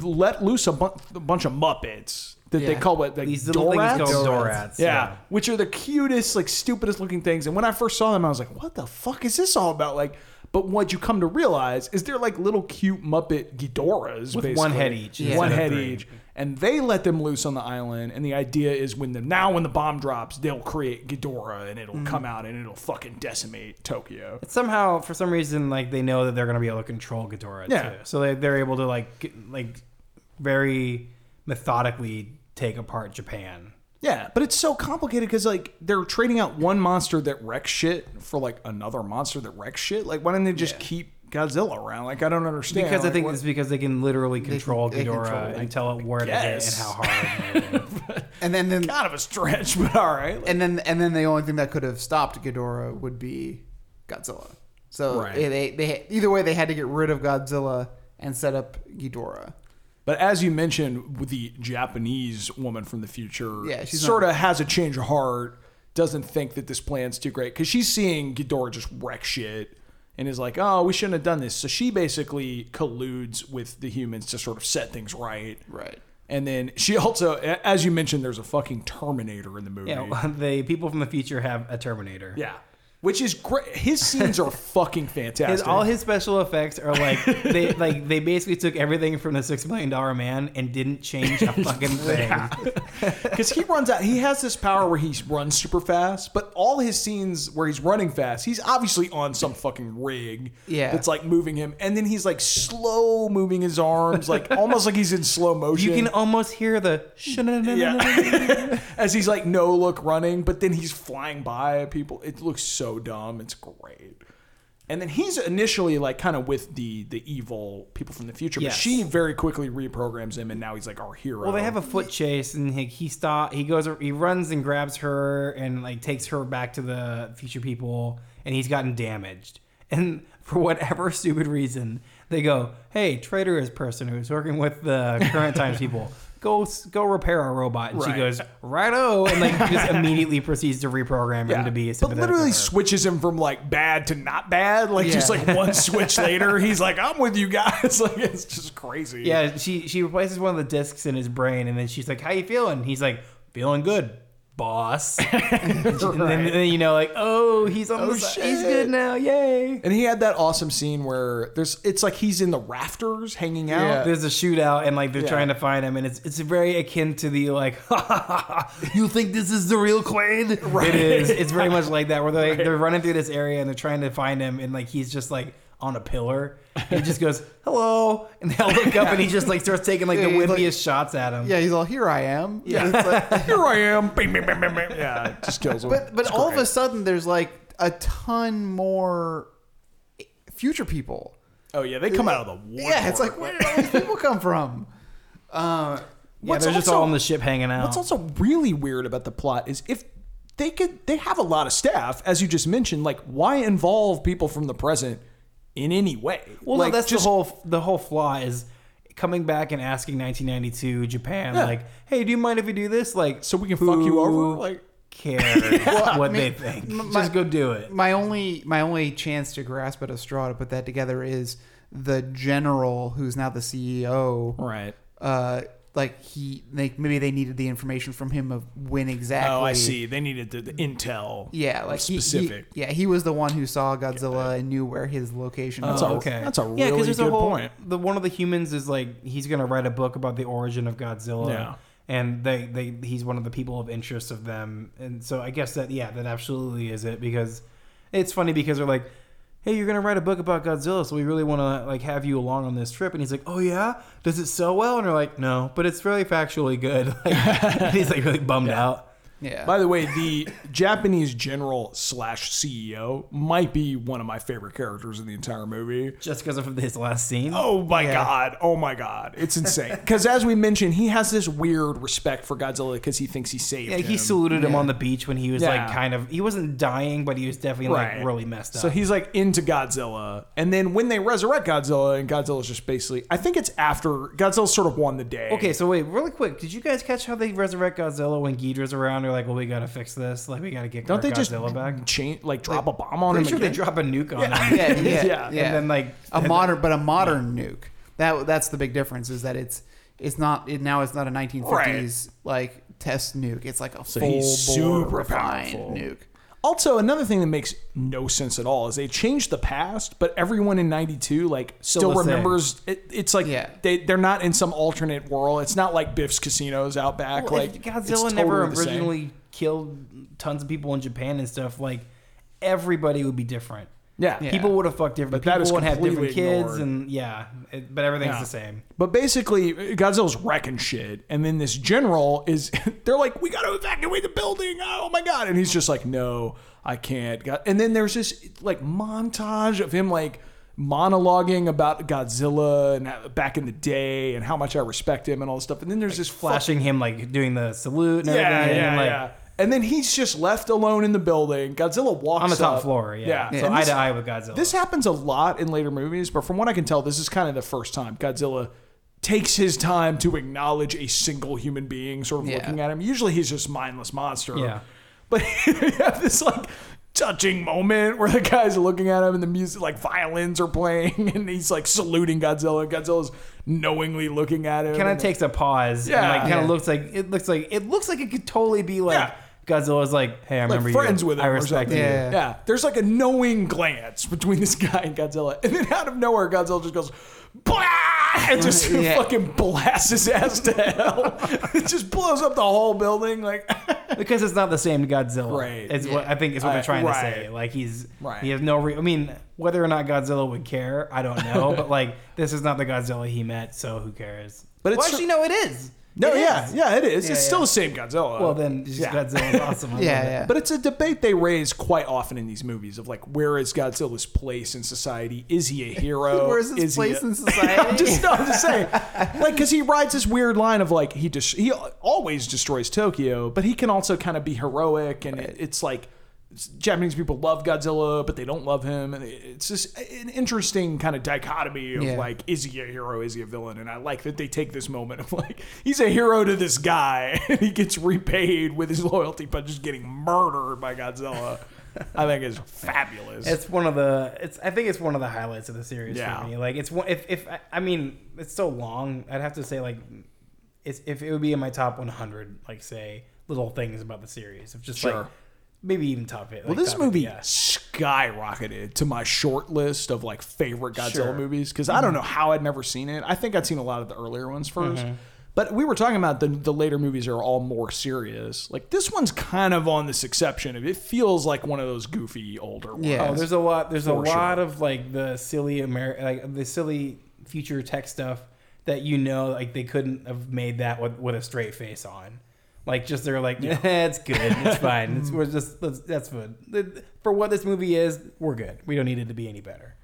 let loose a, bu- a bunch of Muppets that they Yeah. call what like These little things Dorats? called Dorats. Dorats. Yeah, which are the cutest, like stupidest looking things. And when I first saw them, I was like, "What the fuck is this all about?" Like, but what you come to realize is they're like little cute Muppet Ghidorahs With basically. one head each Yeah. one of head three. each, and they let them loose on the island. And the idea is when the now when the bomb drops, they'll create Ghidorah, and it'll Mm-hmm. come out and it'll fucking decimate Tokyo. somehow for some reason like they know that they're going to be able to control Ghidorah Yeah. too. So they, they're able to like get, like very methodically take apart Japan. Yeah, but it's so complicated because like they're trading out one monster that wrecks shit for like another monster that wrecks shit. Like, why don't they just Yeah. keep Godzilla around? Like, I don't understand. Because I Like, think what- it's because they can literally control they Ghidorah control it. and tell it where to hit and how hard. and. And then, then kind of a stretch, but all right. and then and then the only thing that could have stopped Ghidorah would be Godzilla. So Right. they they either way they had to get rid of Godzilla and set up Ghidorah. But as you mentioned, with the Japanese woman from the future, Yeah, she's sort of has a change of heart. Doesn't think that this plan's too great because she's seeing Ghidorah just wreck shit and is like, "Oh, we shouldn't have done this." So she basically colludes with the humans to sort of set things right. Right. And then she also, as you mentioned, there's a fucking Terminator in the movie. yeah, the people from the future have a Terminator. Yeah. Which is great. His scenes are fucking fantastic. His, all his special effects are like they like they basically took everything from the Six Million Dollar Man and didn't change a fucking thing. Because he runs out, he has this power where he runs super fast, but all his scenes where he's running fast, he's obviously on some fucking rig Yeah. that's like moving him, and then he's like slow moving his arms, like almost like he's in slow motion. You can almost hear the yeah, as he's like no look running, but then he's flying by people. It looks so dumb. It's great. And then he's initially like kind of with the the evil people from the future, Yes. but she very quickly reprograms him, and now he's like our hero. Well, they have a foot chase, and he, he stop. He goes. He runs and grabs her, and like takes her back to the future people, and he's gotten damaged. And for whatever stupid reason, they go, "Hey, traitorous person who's working with the current times people, go go repair our robot." And she Right. goes, "Righto," and like just immediately proceeds to reprogram him to be. but sympathetic to literally her. switches him from like bad to not bad. Like just Yeah. like one switch later, he's like, "I'm with you guys." Like it's just crazy. Yeah, she she replaces one of the discs in his brain, and then she's like, "How you feeling?" He's like, "Feeling good, boss." and, then, and then you know, like, "Oh, he's on Oh, the side. He's good now, yay!" And he had that awesome scene where there's it's like he's in the rafters hanging out. Yeah. There's a shootout, and like they're Yeah. trying to find him, and it's it's very akin to the like, "You think this is the real Quaid?" Right. It is. It's very much like that, where they're like, they're running through this area and they're trying to find him, and like he's just like on a pillar. And he just goes, "Hello," and they all look up, and he just like starts taking like the Yeah, he's like- wimpiest shots at him. Yeah, he's all here. I am. Yeah. It's like- Here I am. Bing, bing, bing, bing, bing. Yeah, it just kills him. but but It's all of great. a sudden, there's like a ton more future people. Oh yeah, they come out of the woodwork. Yeah, it's like where did all these people come from? Uh, Yeah, What's they're just also- all on the ship hanging out. What's also really weird about the plot is if they could they have a lot of staff, as you just mentioned, like why involve people from the present in any way? well, like, no, that's just, the whole the whole flaw is coming back and asking 1992 Japan Yeah. like, "Hey, do you mind if we do this?" Like, so we can fuck you over. Like cares what I they think? m- Just go do it. my only my only chance to grasp at a straw to put that together is the general who's now the CEO. right. Uh, like he like maybe they needed the information from him of when exactly. Oh, I see. They needed the, the intel. Yeah, like he- he- specific. yeah, he was the one who saw Godzilla and knew where his location That's was. a- okay. that's a yeah, really there's good a whole, point. The one of the humans is like he's gonna write a book about the origin of Godzilla. Yeah. And they, they he's one of the people of interest of them. And so I guess that yeah, that absolutely is it because it's funny because they're like, Hey, you're gonna write a book about Godzilla, so we really wanna like have you along on this trip and he's like, Oh yeah? Does it sell well? And they're like, No, but it's really factually good. Like, he's like really bummed out. Yeah. By the way, the Japanese general slash CEO might be one of my favorite characters in the entire movie. Just because of his last scene. Oh my Yeah. god! Oh my god! It's insane. Because as we mentioned, he has this weird respect for Godzilla because he thinks he saved Yeah, him. he saluted him on the beach when he was Yeah. like kind of he wasn't dying, but he was definitely Right. like really messed up. So he's like into Godzilla, and then when they resurrect Godzilla, and Godzilla's just basically, I think it's after Godzilla sort of won the day. Okay, so wait, really quick, did you guys catch how they resurrect Godzilla when Ghidorah's around? They're like, well, we gotta fix this. Like, we gotta get don't our they just Godzilla back. change, like drop a bomb on him? Pretty sure they again? drop a nuke on Yeah. him. yeah, yeah, Yeah. yeah. And then like a modern, but a modern nuke. That that's the big difference is that it's it's not it, now it's not a 1950s like test nuke. It's like a So full he's super powerful. nuke. Also, another thing that makes no sense at all is they changed the past, but everyone in '92 like still same. remembers. It, it's like Yeah. they they're not in some alternate world. It's not like Biff's Casinos out back. well, like if it's Godzilla never totally the same. originally killed tons of people in Japan and stuff, like everybody would be different. Yeah. Yeah. People would have fucked different. But people is would have different completely kids, ignored. and yeah, it, but everything's Yeah. the same. But basically, Godzilla's wrecking shit, and then this general is. They're like, "We got to evacuate the building!" Oh, oh my god! And he's just like, "No, I can't." God- And then there's this like montage of him like monologuing about Godzilla and back in the day and how much I respect him and all this stuff. And then there's this Flashing him like doing the salute and fucking- everything. yeah, yeah, and, like, yeah. And then he's just left alone in the building. Godzilla walks On the top up. floor, yeah. yeah. So And eye this- to eye with Godzilla. this happens a lot in later movies, but from what I can tell, this is kind of the first time Godzilla takes his time to acknowledge a single human being sort of Yeah. looking at him. Usually he's just mindless monster. Yeah. But you have this like touching moment where the guy's looking at him and the music like violins are playing and he's like saluting Godzilla Godzilla's knowingly looking at him. kind of takes a pause Yeah. and like kind Yeah. of looks like it looks like it looks like it could totally be like Yeah. Godzilla's like, hey, I like remember friends you. with him. I respect you. Yeah. Yeah, there's like a knowing glance between this guy and Godzilla, and then out of nowhere, Godzilla just goes, Blah! and just Yeah. fucking blasts his ass to hell. it just blows up the whole building. Like, Because it's not the same Godzilla. Right. It's what I think is what Uh, they're trying right. to say. Like he's Right. he has no re- I mean, whether or not Godzilla would care, I don't know. but like this is not the Godzilla he met, so who cares? But well, it's- actually, no, it is. No, It yeah, is. yeah, it is. Yeah, it's yeah. still the same Godzilla. Well, then just Yeah. Godzilla's awesome. I Yeah, it. yeah. But it's a debate they raise quite often in these movies of like, where is Godzilla's place in society? Is he a hero? Where's his Is he place a- in society? I'm just, no, I'm just saying, like, because he rides this weird line of like he just he always destroys Tokyo, but he can also kind of be heroic, and it, it's like it's- Japanese people love Godzilla, but they don't love him, and it's just an interesting kind of dichotomy of Yeah. like, is he a hero? Is he a villain? And I like that they take this moment of like, he's a hero to this guy, and he gets repaid with his loyalty by just getting murdered by Godzilla. I think is fabulous. It's one of the. It's. I think it's one of the highlights of the series Yeah. for me. Like it's one. If if I- I mean it's so long, I'd have to say like, it's if it would be in my top 100, like say little things about the series of just Sure. like maybe even top it. Well, this movie skyrocketed to my short list of like favorite Godzilla Sure. movies because I don't mm-hmm. know how I'd never seen it. I think I'd seen a lot of the earlier ones 1st mm-hmm. But we were talking about the the later movies are all more serious. Like this one's kind of on this exception. It feels like one of those goofy older ones. Yeah. Oh, there's a lot. There's a For lot of like the silly Ameri- like the silly future tech stuff that you know like they couldn't have made that with, with a straight face on. Like just they're like, eh, it's good, it's fine, it's, we're just that's, that's good. For what this movie is, we're good. We don't need it to be any better.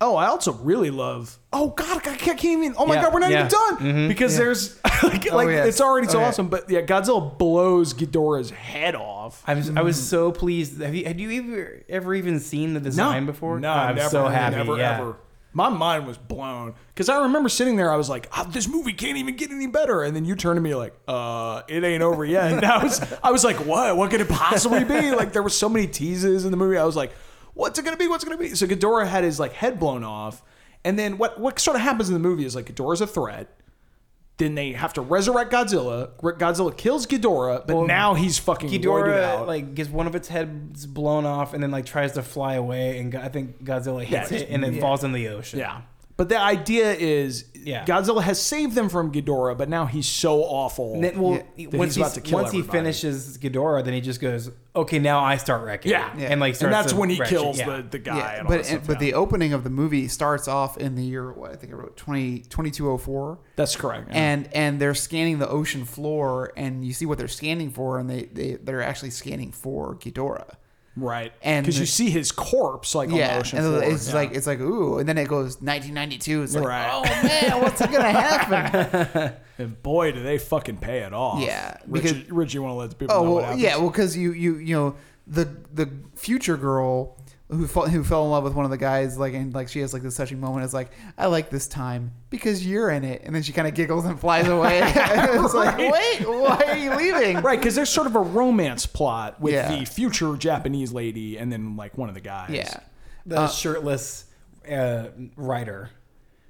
Oh, I also really love. Oh God, I can't even. Oh my Yeah, God, we're not yeah. even done because there's like, like yes. it's already so Oh, yeah. awesome. But yeah, Godzilla blows Ghidorah's head off. I'm I was so pleased. Have you had you ever ever even seen the design before? No, I'm never, so happy. Never, yeah. ever. My mind was blown because I remember sitting there. I was like, oh, "This movie can't even get any better." And then you turned to me like, "Uh, it ain't over yet." And I was, I was like, "What? What could it possibly be?" Like there were so many teases in the movie. I was like, "What's it gonna be? What's it gonna be?" So Ghidorah had his like head blown off, and then what? What sort of happens in the movie is like Ghidorah's a threat. Then they have to resurrect Godzilla. Godzilla kills Ghidorah, but Well, now he's fucking roided Ghidorah out. like gets one of its heads blown off and then like tries to fly away and Go- I think Godzilla hits Yeah, it and then falls in the ocean. yeah. But the idea is Yeah. Godzilla has saved them from Ghidorah, but now he's so awful. Then, well, that once, he's about he's- to kill once he finishes Ghidorah, then he just goes, "Okay, now I start wrecking." Yeah. Yeah. and like, and that's when he wreck kills. Yeah. the, the guy. Yeah, and but that but the opening of the movie starts off in the year what I think I wrote 20, 2204. that's correct. yeah. and and they're scanning the ocean floor and you see what they're scanning for and they, they they're actually scanning for Ghidorah. Right, and because you see his corpse like on the ocean and floor. it's yeah. like it's like ooh, and then it goes 1992. It's like Right. oh man, what's gonna happen? and boy, do they fucking pay it off. Yeah, Richie, because- Rich, you want to let the people oh know what well, happens? yeah, well because you you you know the the future girl who fell, who fell in love with one of the guys like and like she has like this touching moment is like I like this time because you're in it, and then she kind of giggles and flies away. it's like wait, why are you leaving? Right, because there's sort of a romance plot with Yeah. the future Japanese lady and then like one of the guys. Yeah. The shirtless uh, writer.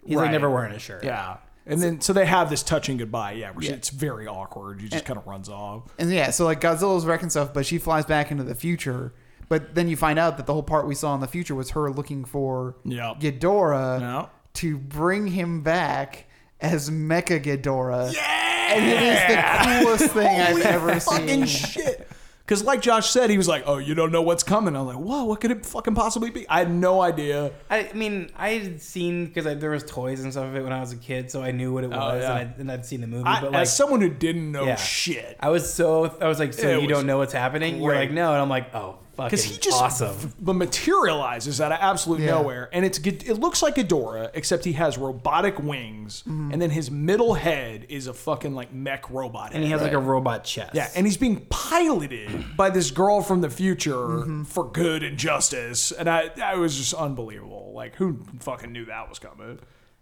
He's Right. like never wearing a shirt. Yeah. And then so they have this touching goodbye. Yeah, where she, Yeah. it's very awkward. He just kind of runs off. And yeah, so like Godzilla's wrecking stuff, but she flies back into the future. But then you find out that the whole part we saw in the future was her looking for Yeah. Ghidorah Yeah. to bring him back as Mecha Ghidorah. Yeah. And it is the coolest thing I've ever fucking seen. shit. Because like Josh said, he was like, "Oh, you don't know what's coming." I was like, "Whoa, what could it fucking possibly be?" I had no idea. I mean, I had seen because there was toys and stuff of it when I was a kid, so I knew what it oh, was, Oh, yeah. and, I, and I'd seen the movie. I, but like, as someone who didn't know Yeah. shit, I was so I was like, so It you was don't know what's happening? You're great. like, no, and I'm like, oh, fucking because he just awesome. f- but materializes out of absolute Yeah. nowhere, and it's Ghid- it looks like Ghidorah, except he has robotic wings, Mm-hmm. and then his middle head is a fucking like mech robot, and he head. has like a robot chest. Yeah, and he's being piloted by this girl from the future Mm-hmm. for good and justice, and I, I was just unbelievable. Like, who fucking knew that was coming?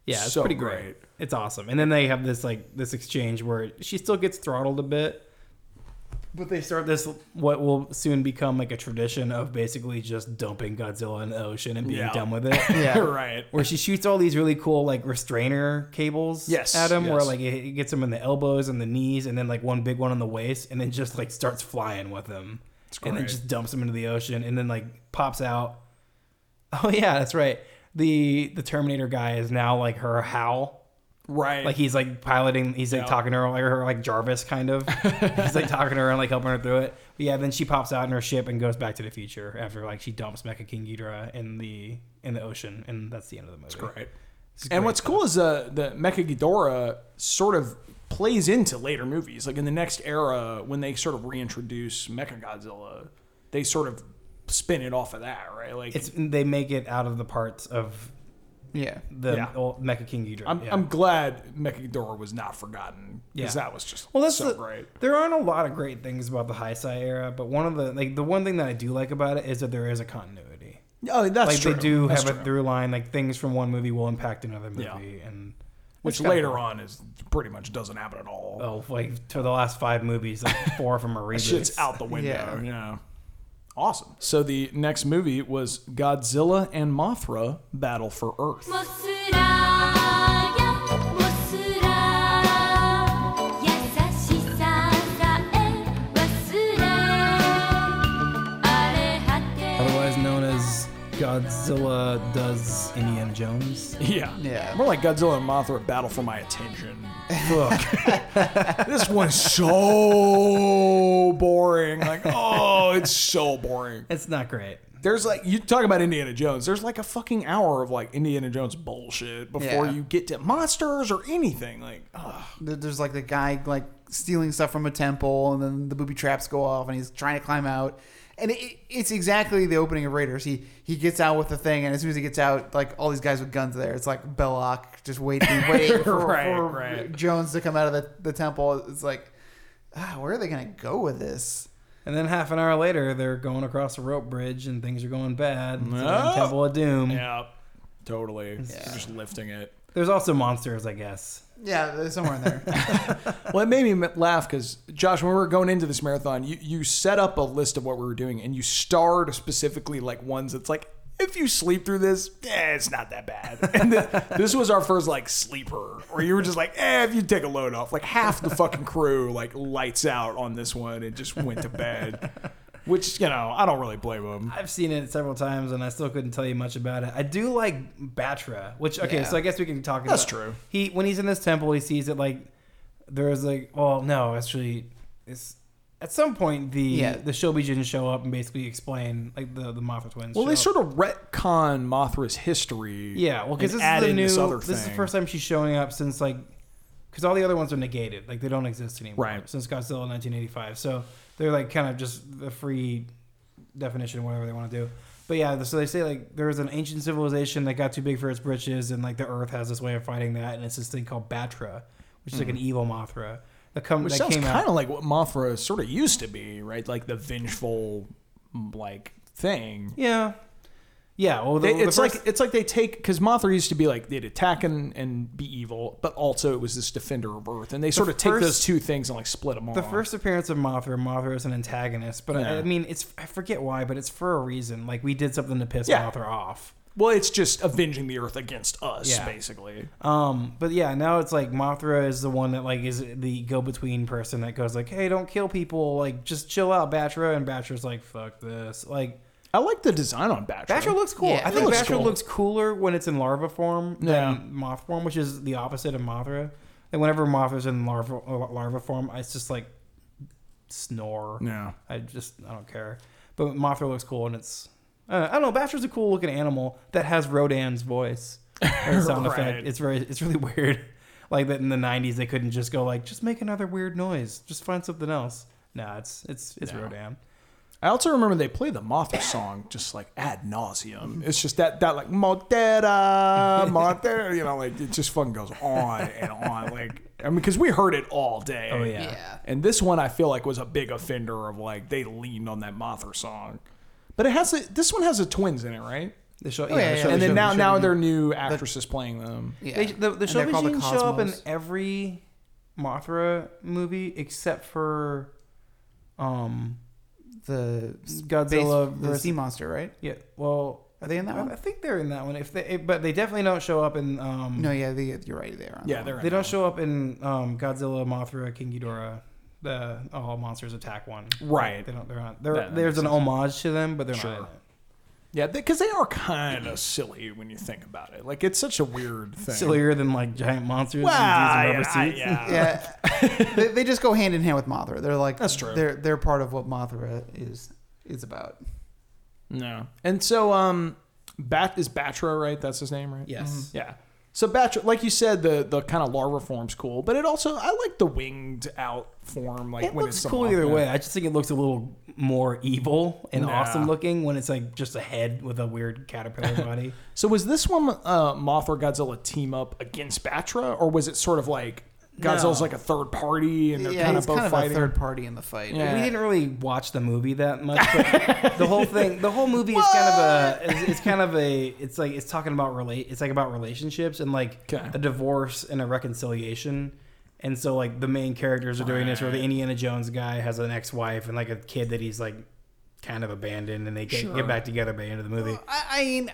Yeah, it's So pretty great. It's awesome. And then they have this like this exchange where she still gets throttled a bit, but they start this what will soon become like a tradition of basically just dumping Godzilla in the ocean and being Yeah. done with it. Yeah. right. Where she shoots all these really cool like restrainer cables Yes, at him, where like it gets him in the elbows and the knees, and then like one big one on the waist, and then just like starts flying with him, and then just dumps him into the ocean, and then like pops out. Oh yeah, that's right. The the Terminator guy is now like her Hal. Right. Like he's like piloting, he's like Yeah. talking to her like her like Jarvis kind of. he's like talking to her and like helping her through it. But yeah, then she pops out in her ship and goes back to the future after like she dumps Mecha King Ghidorah in the in the ocean, and that's the end of the movie. Great. It's And great what's stuff. cool is uh, the Mecha Ghidorah sort of plays into later movies. Like in the next era, when they sort of reintroduce Mecha Godzilla, they sort of spin it off of that, right? Like It's they make it out of the parts of Yeah. the Yeah. old Mecha King Ghidorah. I'm, yeah. I'm glad Mecha Ghidorah was not forgotten because Yeah. that was just Well, that's so the, great. There aren't a lot of great things about the Heisei era, but one of the like the one thing that I do like about it is that there is a continuity. Oh, that's like true. they do That's have a through line, like things from one movie will impact another movie, Yeah. and which it's kinda later cool. on is pretty much doesn't happen at all. Oh, like to the last five movies, like four of them are reboots. Shit's out the window. Yeah. Yeah. Awesome. So the next movie was Godzilla and Mothra Battle for Earth. Godzilla does Indiana Jones. Yeah. Yeah. More like Godzilla and Mothra Battle for My Attention. Fuck. this one's so boring. Like, oh, it's so boring. It's not great. There's like you talk about Indiana Jones. There's like a fucking hour of like Indiana Jones bullshit before Yeah. you get to monsters or anything. Like, ugh. There- There's like the guy like stealing stuff from a temple, and then the booby traps go off, and he's trying to climb out. And it, it's exactly the opening of Raiders. He he gets out with the thing, and as soon as he gets out, like all these guys with guns there. It's like Belloq just waiting, waiting for, Right, for right. Jones to come out of the, the temple. It's like, ah, where are they gonna go with this? And then half an hour later, they're going across a rope bridge and things are going bad. So they're in No. Temple of Doom. yeah, totally. They're just lifting it. There's also monsters, I guess. Yeah, somewhere in there. Well, it made me laugh because Josh, when we were going into this marathon, you you set up a list of what we were doing, and you starred specifically like ones that's like if you sleep through this, eh, it's not that bad. And th- this was our first like sleeper, where you were just like, eh, if you take a load off, like half the fucking crew like lights out on this one and just went to bed. Which you know, I don't really blame them. I've seen it several times and I still couldn't tell you much about it. I do like Batra, which okay, Yeah. so I guess we can talk about That's true. He when he's in this temple, he sees it like there's like well, no, actually it's at some point the Yeah. the Shobijin show up and basically explain like the the Mothra twins. Well, they up. sort of retcon Mothra's history. Yeah, well, because this is the new. this This, is the first time she's showing up since like, because all the other ones are negated, like they don't exist anymore. Right. Since Godzilla 1985, so they're like kind of just the free definition, whatever they want to do. But yeah, so they say like there was an ancient civilization that got too big for its britches, and like the Earth has this way of fighting that, and it's this thing called Batra, which is like an evil Mothra that come Hmm. Which that sounds came kind of like what Mothra sort of used to be, right? Like the vengeful, like thing. Yeah, yeah. Well, the, They, the it's first- like it's like they take because Mothra used to be like they'd attack and, and be evil, but also it was this defender of Earth, and they sort of take those two things and like split them off. The first appearance of Mothra, Mothra is an antagonist, but I, I mean, it's I forget why, but it's for a reason. Like we did something to piss Yeah. Mothra off. well, it's just avenging the Earth against us, Yeah. basically. Um, but yeah, now it's like Mothra is the one that like is the go-between person that goes like, "Hey, don't kill people. Like, just chill out, Batra." And Batra's like, "Fuck this." Like, I like the design on Batra. Batra looks cool. Yeah, I think looks Batra cool. looks cooler when it's in larva form than Yeah. moth form, which is the opposite of Mothra. And whenever Mothra's in larva uh, larva form, it's just like snore. Yeah. I just I don't care. But Mothra looks cool, and it's uh, I don't know. Batra's a cool looking animal that has Rodan's voice or sound Right. effect. It's very it's really weird. Like that in the '90s, they couldn't just go like just make another weird noise, just find something else. Nah, it's it's it's No. Rodan. I also remember they play the Mothra song just like ad nauseum. It's just that that like Modera, Modera, you know, like it just fucking goes on and on. Like I mean, because we heard it all day. Oh yeah. Yeah. And this one I feel like was a big offender of like they leaned on that Mothra song. But it has a, this one has the twins in it, right? The show, Oh, yeah, the show- and the then show- now the now show- they're new actresses playing them. Yeah. They, the the And they're the show up in every Mothra movie except for um the Godzilla base- the sea monster, right? yeah. Well, Are they in that I, one? I think they're in that one. If they, but they definitely don't show up in. Um, No, yeah, they, you're right. They are. on Yeah, they're in they don't that show up in um, Godzilla, Mothra, King Ghidorah, the All Monsters Attack one. Right. They don't. They're not. They're, That- that there's makes an homage to them, but they're Sure. not. In it. Yeah, because they are kind of silly when you think about it. Like it's such a weird thing. Sillier than like giant monsters Well, and rubber yeah, suits. yeah. yeah, they, they just go hand in hand with Mothra. They're like That's true. They're they're part of what Mothra is is about. No. And so um Bat is Batra, right? That's his name, right? Yes. Yeah. So Batra, like you said, the the kind of larva form's cool, but it also I like the winged out form, like It when looks it's cool either way. I just think it looks a little more evil and Yeah. awesome looking when it's like just a head with a weird caterpillar body. So was this one uh, Mothra Godzilla team up against Batra, or was it sort of like Godzilla's No. like a third party and they're yeah, kind he's of both kind of fighting? a third party in the fight. Yeah. We didn't really watch the movie that much, but the whole thing, the whole movie is kind of a, it's, it's kind of a, it's like it's talking about relate, it's like about relationships and like Okay. a divorce and a reconciliation. And so like the main characters are doing this, where the Indiana Jones guy has an ex-wife and like a kid that he's like kind of abandoned, and they get, Sure. get back together by the end of the movie. I, I mean,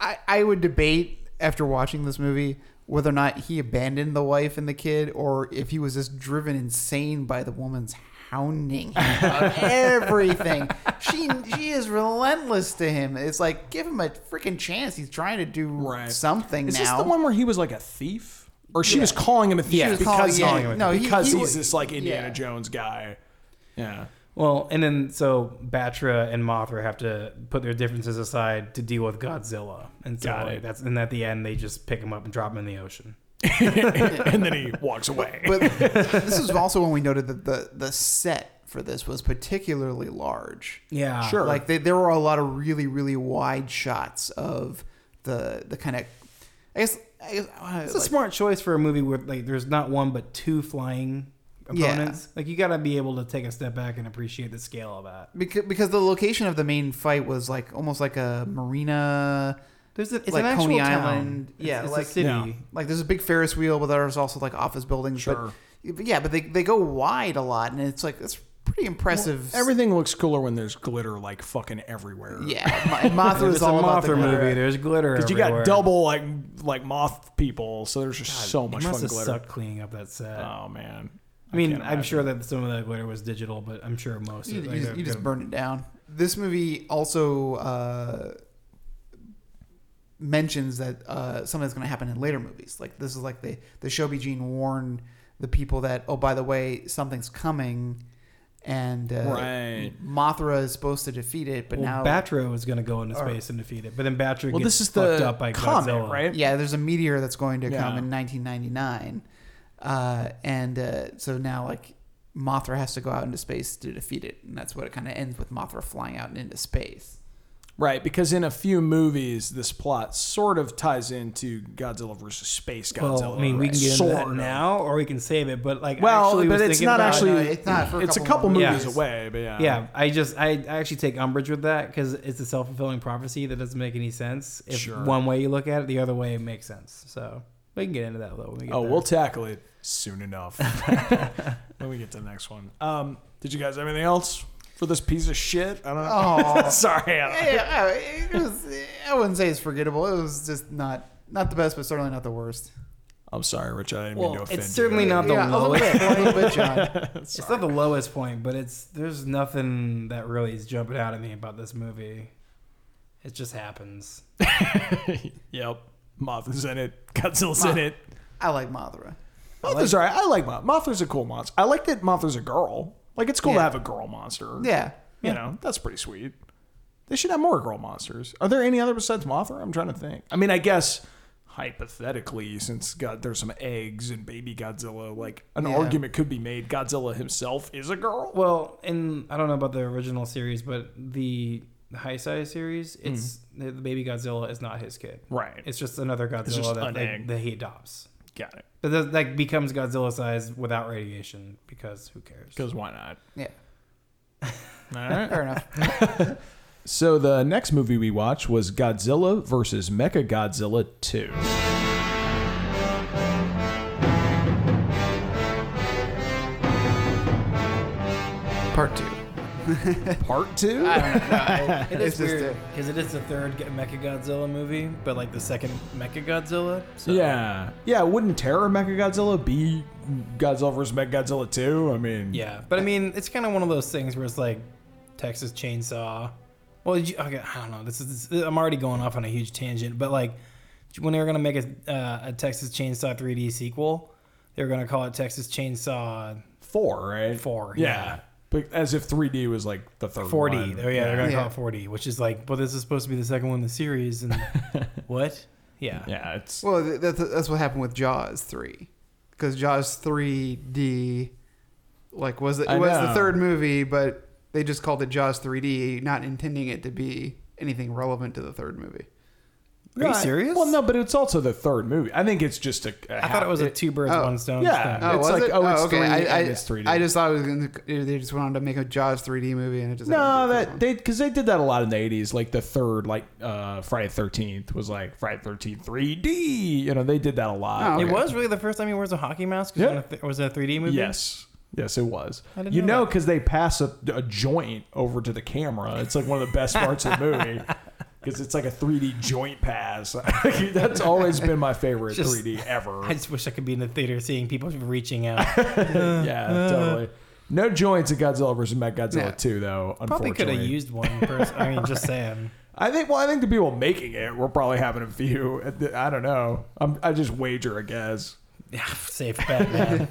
I, I would debate after watching this movie whether or not he abandoned the wife and the kid, or if he was just driven insane by the woman's hounding him about everything. She she is relentless to him. It's like give him a freaking chance. He's trying to do Right. something Is now. this the one where he was like a thief, or she was calling him a thief Yeah. because, calling- yeah, no, he- because he he's wa- this like Indiana yeah. Jones guy? Yeah. Well, and then so Batra and Mothra have to put their differences aside to deal with Godzilla, and so Got like, it. that's and at the end they just pick him up and drop him in the ocean. and then he walks away. but this is also when we noted that the the set for this was particularly large. Yeah, Sure. Like they, there were a lot of really really wide shots of the the kind of I guess, I guess uh, It's a smart choice for a movie where like there's not one but two flying Yeah. Like you got to be able to take a step back and appreciate the scale of that. because because the location of the main fight was like almost like a marina There's a, it's like an actual Coney town. Island. It's- Yeah, it's like a city. Yeah. like there's a big Ferris wheel, but there's also like office buildings. Sure. But, but yeah, but they, they go wide a lot, and it's like it's pretty impressive. Everything looks cooler when there's glitter like fucking everywhere. yeah, and Mothra It's is a all about the Mothra glitter. movie. There's glitter. Because you got double like like moth people, so there's just so It much must fun have glitter. sucked cleaning up that set. Oh man. I mean, can't I'm sure that some of that glitter was digital, but I'm sure most. You, of you like, just, you just burned it down. This movie also uh, mentions that uh, something's going to happen in later movies. Like this is like the the Shobijin warned the people that oh by the way something's coming, and uh, Right. Mothra is supposed to defeat it, but well, now Batra was going to go into Or- space and defeat it, but then Batra Well, gets this is fucked the up by comet, Godzilla. right? yeah, there's a meteor that's going to come in 1999, uh, and uh, so now like Mothra has to go out into space to defeat it, and that's what it kind of ends with Mothra flying out into space. Right, because in a few movies, this plot sort of ties into Godzilla versus Space Godzilla. Well, I mean, we right? can get into Sort that now, or we can save it. But like, Well, actually but was it's not about- actually. No, it's not for a it's a couple couple movies movies. away, but yeah. Yeah, I just I, I actually take umbrage with that because it's a self fulfilling prophecy that doesn't make any sense. If Sure. one way you look at it, the other way it makes sense. So we can get into that though. When we get Oh, there. we'll tackle it soon enough when we get to the next one. Um, did you guys have anything else for this piece of shit? I don't know. Oh, Sorry. I don't- yeah, it was. I wouldn't say it's forgettable. It was just not not the best, but certainly not the worst. I'm sorry, Rich. I didn't Well, mean to offend it's certainly you. not the yeah, lowest. bit, a bit, John. It's not the lowest point, but it's there's nothing that really is jumping out at me about this movie. It just happens. yep. Mothra's in it. Godzilla's in it. I like Mothra. Mothra's alright. I like Mothra. Mothra's a cool monster. I like that Mothra's a girl. Like it's cool to Yeah. have a girl monster. Yeah, You know, that's pretty sweet. They should have more girl monsters. Are there any other besides Mothra? I'm trying to think. I mean, I guess hypothetically, since God, there's some eggs and baby Godzilla, like an Yeah. argument could be made Godzilla himself is a girl. Well, in I don't know about the original series, but the Heisei series, mm-hmm. it's the the baby Godzilla is not his kid. Right. It's just another Godzilla just that, an they- egg. that he adopts. Got it. But that, becomes Godzilla size without radiation because who cares? Because why not? yeah, All right. fair enough. So the next movie we watched was Godzilla versus Mecha Godzilla 2. Part two. Part 2? I don't know. It it's is just weird because it is the third Mecha Godzilla movie, but like the second Mecha Godzilla. So. Yeah. Yeah, wouldn't Terror Mecha Godzilla be Godzilla versus Mecha Godzilla 2? I mean, Yeah, but I mean, it's kind of one of those things where it's like Texas Chainsaw. Well, you, okay, I don't know. This is this, I'm already going off on a huge tangent, but like when they were gonna make a, uh, a Texas Chainsaw 3D sequel, they were gonna call it Texas Chainsaw 4, right? 4. Yeah. But as if 3D was like the third 4D. one. Oh yeah, they're gonna Yeah. call it 4D, which is like, well, this is supposed to be the second one in the series, and what? Yeah. Yeah, it's Well, th- that's that's what happened with Jaws three, because Jaws three D, like was it I was know. the third movie, but they just called it Jaws three D, not intending it to be anything relevant to the third movie. Are you No, I- serious? Well, no, but it's also the third movie. I think it's just a. a I thought it was a two birds, Oh, one stone yeah. thing. It's was like, it? oh, it's 3D I, I, and it's 3D. I just thought it was gonna, they just went on to make a Jaws three D movie, and it just No, that they because they did that a lot in the eighties. Like the third, like uh Friday Thirteenth was like Friday Thirteenth three D. You know, they did that a lot. Oh, It okay. was really the first time he wears a hockey mask. 'Cause Yeah. when it th- was it a 3D movie? Yes, yes, it was. I didn't You know know, because they pass a, a joint over to the camera. It's like one of the best parts of the movie. Because it's like a 3D joint pass. That's always been my favorite Just- 3D ever. I just wish I could be in the theater seeing people reaching out. yeah, totally. No joints at Godzilla versus Mechagodzilla Yeah. 2, though. Probably could have used one. Person. I mean, just saying. I think. Well, I think the people making it were probably having a few. I don't know. I'm, I just wager a guess. Yeah, safe bet. Man.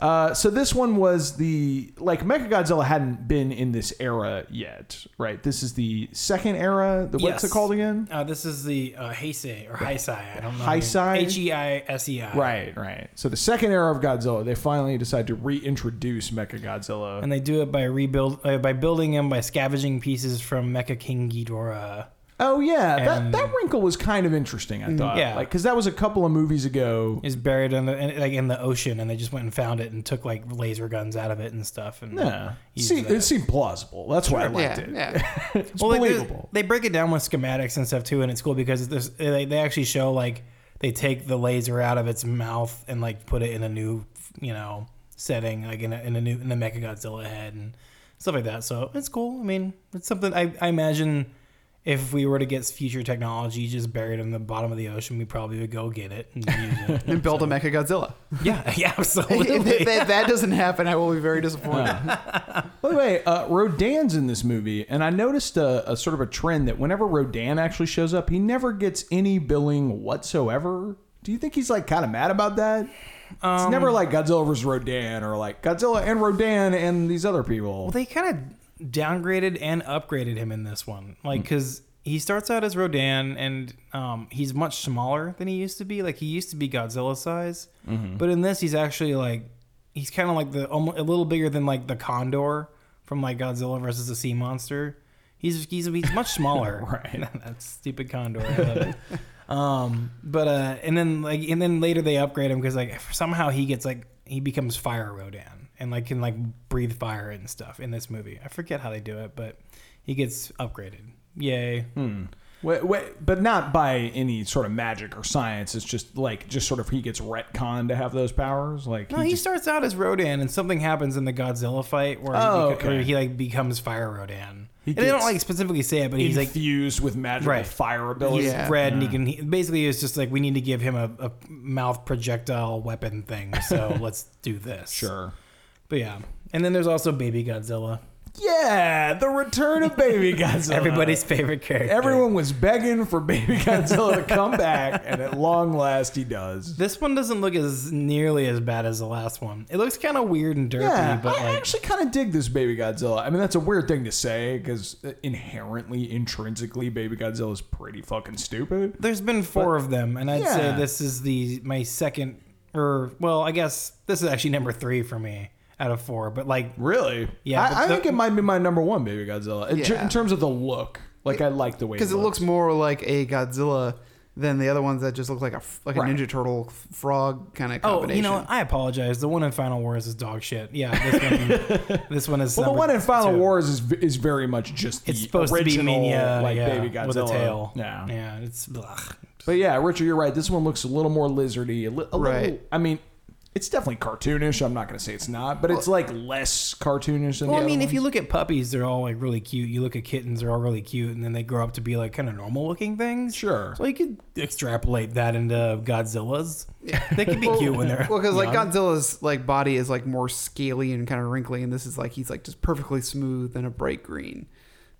Uh, so this one was the like Mechagodzilla hadn't been in this era yet, right? This is the second era. The what's Yes. it called again? Uh, this is the uh, Heisei or Heisei. I don't know. Heisei? H e i s e i. Right, right. So the second era of Godzilla, they finally decide to reintroduce Mechagodzilla. And they do it by rebuild uh, by building him by scavenging pieces from Mecha King Ghidorah. Oh yeah, that And- that wrinkle was kind of interesting. I mm-hmm. thought, yeah. like because that was a couple of movies ago. Is buried in the in, like in the ocean, and they just went and found it and took like laser guns out of it and stuff. And Yeah, used See, that. it seemed plausible. That's why I liked yeah, it. yeah. It's Well, like, there's- believable. they break it down with schematics and stuff too, and it's cool because there's, they, they actually show like they take the laser out of its mouth and like put it in a new, you know, setting, like in a, in a new in the Mechagodzilla head, and stuff like that. So it's cool. I mean, it's something I, I imagine if we were to get future technology just buried in the bottom of the ocean, we probably would go get it and use it. And build a Mecha Godzilla. yeah, yeah, if, absolutely. if that doesn't happen, I will be very disappointed. By the way, uh, Rodan's in this movie, and I noticed a, a sort of a trend that whenever Rodan actually shows up, he never gets any billing whatsoever. Do you think he's like kind of mad about that? it's Um, never like Godzilla versus Rodan or like Godzilla and Rodan and these other people. Well, they kind of downgraded and upgraded him in this one, like because he starts out as Rodan, and um, he's much smaller than he used to be. Like he used to be Godzilla size, but in this, he's actually like he's kind of like the a little bigger than like the Condor from like Godzilla versus the Sea Monster. He's he's, he's much smaller. Right. that stupid Condor. I love it. Um, but uh, and then like and then later they upgrade him because like somehow he gets like he becomes Fire Rodan and like can like breathe fire and stuff in this movie. I forget how they do it, but he gets upgraded. Yay! Hmm. Wait, wait, but not by any sort of magic or science. It's just like just sort of he gets retconned to have those powers. Like No, he he just- starts out as Rodan, and something happens in the Godzilla fight where, Oh, he, beca- okay. where he like becomes Fire Rodan. He and they don't like specifically say it, but he's like fused with magical Right. fire abilities. he's Yeah. red, and he hmm. can he, basically it's just like we need to give him a, a mouth projectile weapon thing. So let's do this. Sure. But yeah, and then there's also Baby Godzilla, Yeah, the return of Baby Godzilla. everybody's favorite character. Everyone was begging for Baby Godzilla to come back, and at long last, he does. This one doesn't look as nearly as bad as the last one. It looks kind of weird and derpy, Yeah, but I like actually kind of dig this Baby Godzilla. I mean, that's a weird thing to say because uh, inherently, intrinsically, Baby Godzilla is pretty fucking stupid. There's been four of them, and I'd say this is the my second, or well, I guess this is actually number three for me out of four. But like, Really? Yeah, I, I the- think it might be my number one Baby Godzilla in, ter- in terms of the look. Like, I like the way Because it looks more like a Godzilla than the other ones that just look like a f- like a Ninja Turtle f- frog kind of oh, combination. you know, what? I apologize. The one in Final Wars is dog shit. Yeah, this one, this one is. Well, the number one in Final two. Wars is is very much just the It's supposed original, to be Minya, like yeah, Baby Godzilla with a tail. Yeah. yeah, it's. Ugh. But yeah, Richard, you're right. This one looks a little more lizardy. A, li- a Right. little. I mean, it's definitely cartoonish. I'm not going to say it's not, but it's like less cartoonish than Well, the I mean, other if you look at puppies, they're all like really cute. You look at kittens, they're all really cute, and then they grow up to be like kind of normal looking things. Sure. So you could extrapolate that into Godzillas. They could be cute when they're Well, because like young. Godzilla's like body is like more scaly and kind of wrinkly, and this is like he's like just perfectly smooth and a bright green.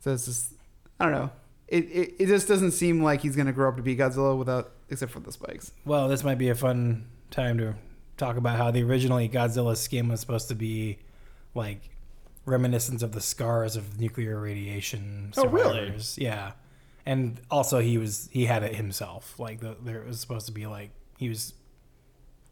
So it's just I don't know. It, it, it just doesn't seem like he's gonna grow up to be Godzilla without except for the spikes. Well, this might be a fun time to talk about how the originally Godzilla's skin was supposed to be like reminiscence of the scars of nuclear radiation. Oh, really? Yeah, and also he was he had it himself. Like the, there was supposed to be like he was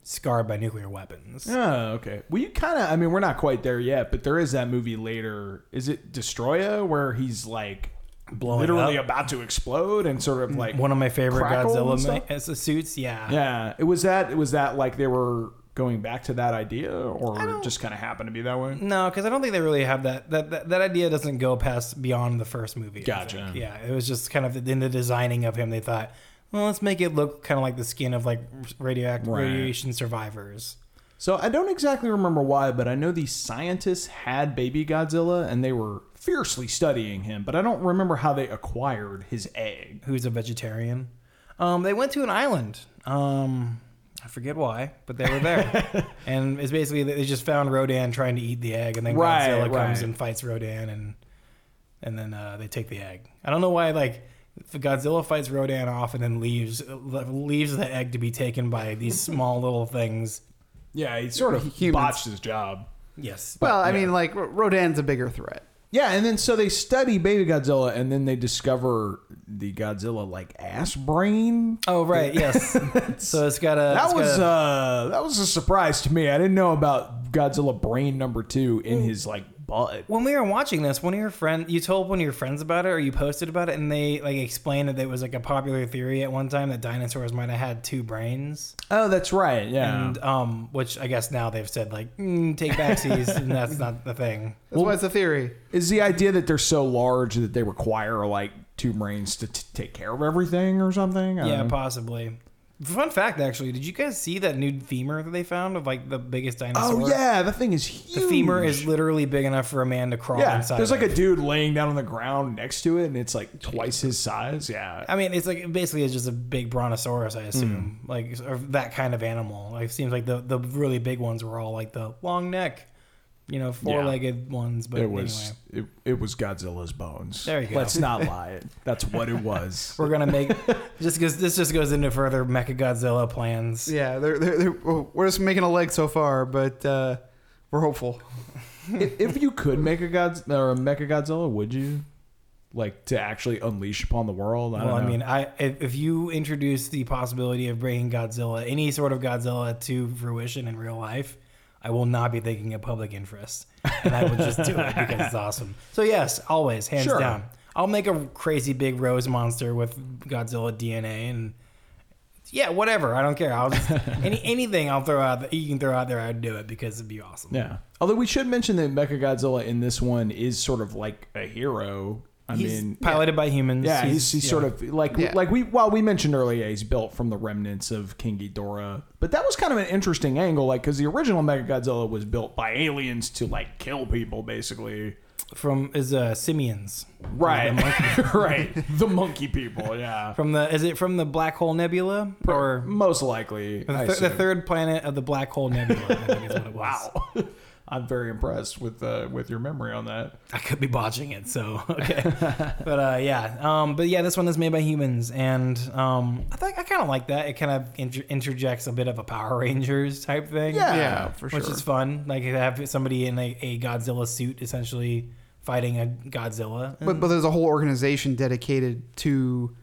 scarred by nuclear weapons. Oh, okay. Well, you kind of. I mean, we're not quite there yet, but there is that movie later. Is it Destoroyah where he's like Blowing literally up. about to explode and sort of like One of my favorite Godzilla ma- as- uh, suits. Yeah. Yeah, it was that. It was that like they were going back to that idea, or just kind of happened to be that way. No, because I don't think they really have that. That, that. that idea doesn't go past beyond the first movie. I Gotcha. think. Yeah, it was just kind of in the designing of him. They thought, well, let's make it look kind of like the skin of like radioactive Right. radiation survivors. So I don't exactly remember why, but I know these scientists had baby Godzilla and they were fiercely studying him, but I don't remember how they acquired his egg. Who's a vegetarian? Um, they went to an island. Um, I forget why, but they were there, and it's basically they just found Rodan trying to eat the egg, and then Right, Godzilla comes and fights Rodan, and and then uh, they take the egg. I don't know why, like. if Godzilla fights Rodan off and then leaves leaves the egg to be taken by these small little things. Yeah, he sort of Humans. botched his job. Yes. Well, I yeah. mean, like Rodan's a bigger threat. Yeah, and then so they study baby Godzilla and then they discover the Godzilla like ass brain. oh right, yes. so it's got a That it's was got a- uh that was a surprise to me. I didn't know about Godzilla brain number 2 in his like butt. when we were watching this, one of your friends, you told one of your friends about it, or you posted about it, and they like explained that it was like a popular theory at one time that dinosaurs might have had two brains, Oh, that's right. Yeah. and um, which I guess now they've said like mm, take backsies, and that's not the thing. That's why it's a theory. Is the idea that they're so large that they require like two brains to t- take care of everything or something? I Yeah, possibly. Fun fact, actually, did you guys see that new femur that they found of like the biggest dinosaur? Oh yeah, the thing is huge. The femur is literally big enough for a man to crawl yeah. inside. There's like of. a dude laying down on the ground next to it, and it's like twice his size. Yeah. I mean, it's like basically it's just a big brontosaurus, I assume, Hmm. like or that kind of animal. Like, it seems like the the really big ones were all like the long neck, you know, four legged ones. But it was anyway, it, it was Godzilla's bones. There you go. Let's not lie. It. That's what it was. we're gonna make just because this just goes into further Mecha Godzilla plans. Yeah, they're, they're, they're, we're just making a leg so far, but uh, we're hopeful. if, if you could make a God or a Mecha Godzilla, would you like to actually unleash upon the world? I Well, don't I know. mean, I if, if you introduce the possibility of bringing Godzilla, any sort of Godzilla, to fruition in real life, I will not be thinking of public interest, and I will just do it because it's awesome. So yes, always hands Sure. down. I'll make a crazy big rose monster with Godzilla DNA and yeah, whatever. I don't care. I'll just any anything I'll throw out. You can throw out there. I'd do it because it'd be awesome. yeah. Although we should mention that Mecha Godzilla in this one is sort of like a hero. I He's mean, piloted by humans. Yeah, he's, he's yeah. sort of like Yeah. like we well we mentioned earlier he's built from the remnants of King Ghidorah, but that was kind of an interesting angle, like because the original Mechagodzilla was built by aliens to like kill people, basically. from is uh Simians. Right, right. The monkey people, yeah. From the is it from the Black Hole Nebula or Most likely, The, I thir- the third planet of the black hole nebula. I think is what it was. Wow, I'm very impressed with uh, with your memory on that. I could be botching it, so okay. but uh, yeah, um, but yeah, this one is made by humans, and um, I think I kind of like that. It kind of inter- interjects a bit of a Power Rangers type thing. Yeah. Yeah, for sure. which is fun. Like to have somebody in a, a Godzilla suit essentially fighting a Godzilla. But, but there's a whole organization dedicated to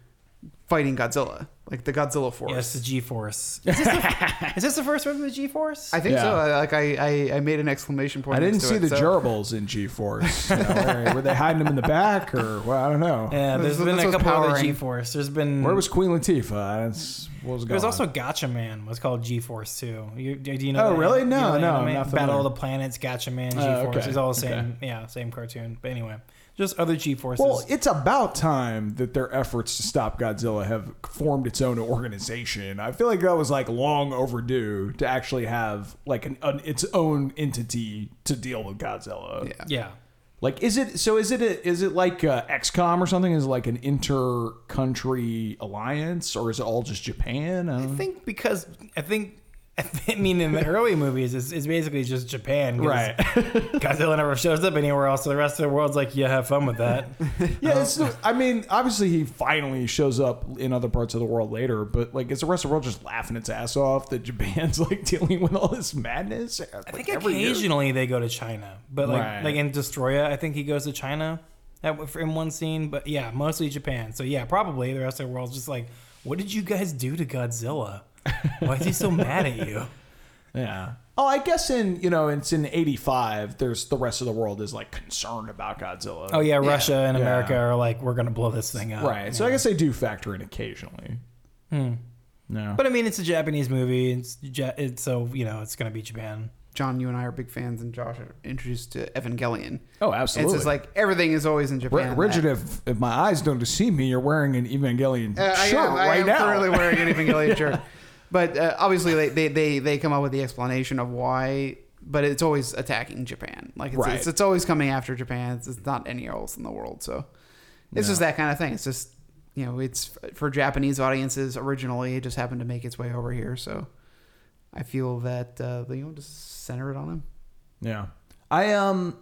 fighting Godzilla, like the Godzilla Force. Yes, the G Force. Is, this the- is this the first one with the G Force? I think Yeah. so. I, like I, I, I made an exclamation point. I didn't next to see it, the so- gerbils in G-force. You know, were, were they hiding them in the back, or well, I don't know. Yeah, there's This- been this a was couple other powering. G Force. There's been Where was Queen Latifah? That's what was going There's also Gatchaman. Was called G Force too. You, do you know? Oh, that? really? You No, know that no. I'm not Battle familiar. of the Planets, Gatchaman, G Oh, Force. okay, It's all the same. okay. Yeah, same cartoon. But anyway, just other G Forces. Well, it's about time that their efforts to stop Godzilla have formed its own organization. I feel like that was like long overdue to actually have like an, an its own entity to deal with Godzilla. Yeah. yeah. Like, is it so? Is it a, is it like uh, XCOM or something? Is it like an inter-country alliance, or is it all just Japan? I I think because I think. I mean, in the early movies, it's, it's basically just Japan. 'cause Right. Godzilla never shows up anywhere else, so the rest of the world's like, yeah, have fun with that. Yeah, it's, um, I mean, obviously he finally shows up in other parts of the world later, but like, is the rest of the world just laughing its ass off that Japan's like dealing with all this madness? I think occasionally they go to China, but like Right. like in Destoroyah, I think he goes to China in one scene. But yeah, mostly Japan. So yeah, probably the rest of the world's just like, what did you guys do to Godzilla? Why is he so mad at you? Yeah. Oh, I guess in you know it's in '85. There's the rest of the world is like concerned about Godzilla. Oh yeah, Russia and Yeah. America are like, we're gonna blow this thing up. right. So I guess they do factor in occasionally. No. But I mean, it's a Japanese movie. It's, it's so you know it's gonna be Japan. John, you and I are big fans, and Josh are introduced to Evangelion. oh, And absolutely. it's like everything is always in Japan. and Richard, if, if my eyes don't deceive me, you're wearing an Evangelion Uh, I shirt am, I right am now. currently wearing an Evangelion shirt. But uh, obviously, they, they, they, they come up with the explanation of why, but it's always attacking Japan. Like, it's, Right. it's, it's always coming after Japan. It's, it's not anywhere else in the world. So it's just that kind of thing. It's just, you know, it's for Japanese audiences originally. It just happened to make its way over here. So I feel that, uh, you know, just center it on them. Yeah. I um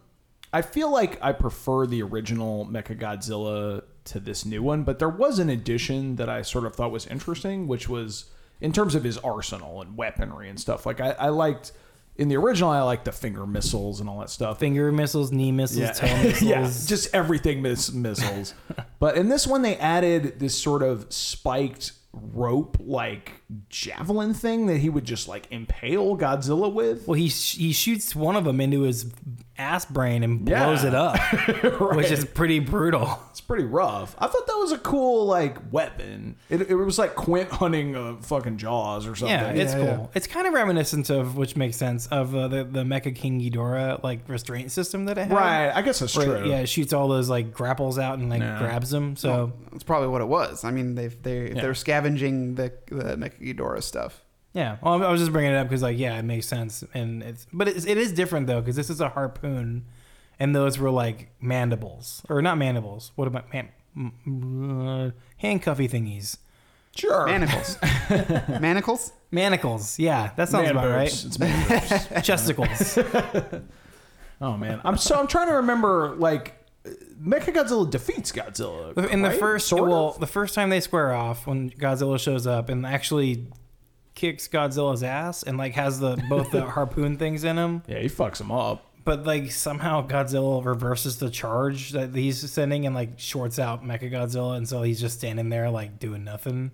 I feel like I prefer the original Mechagodzilla to this new one, but there was an addition that I sort of thought was interesting, which was in terms of his arsenal and weaponry and stuff. Like I, I liked in the original I liked the finger missiles and all that stuff. Finger missiles, knee missiles, toe missiles. yeah, just everything miss- missiles. but in this one, they added this sort of spiked rope like javelin thing that he would just like impale Godzilla with. Well, he sh- he shoots one of them into his ass brain and blows Yeah. it up, which is pretty brutal. It's pretty rough. I thought that was a cool like weapon. It, it was like Quint hunting a fucking Jaws or something. Yeah, it's Yeah, cool. It's kind of reminiscent of, which makes sense, of uh, the the Mecha King Ghidorah like restraint system that it had. right. I guess that's Where, true. yeah, it shoots all those like grapples out and like Yeah. grabs them. So That's probably what it was. I mean, they've, they Yeah. they're scavenging the the Mecha Ghidorah stuff. Yeah, well, I was just bringing it up because, like, yeah, it makes sense, and it's but it's, it is different though because this is a harpoon, and those were like mandibles or not mandibles. What about man, uh, handcuffy thingies? Sure. Manacles. Manacles? Manacles. Yeah, that sounds Man about boobs. It's man boobs. Chesticles. Oh man, I'm so I'm trying to remember like Mechagodzilla defeats Godzilla In the first, Sort well, of? the first time they square off when Godzilla shows up and actually kicks Godzilla's ass and like has the both the harpoon things in him. yeah, he fucks him up. But like somehow Godzilla reverses the charge that he's sending and like shorts out Mechagodzilla, and so he's just standing there like doing nothing.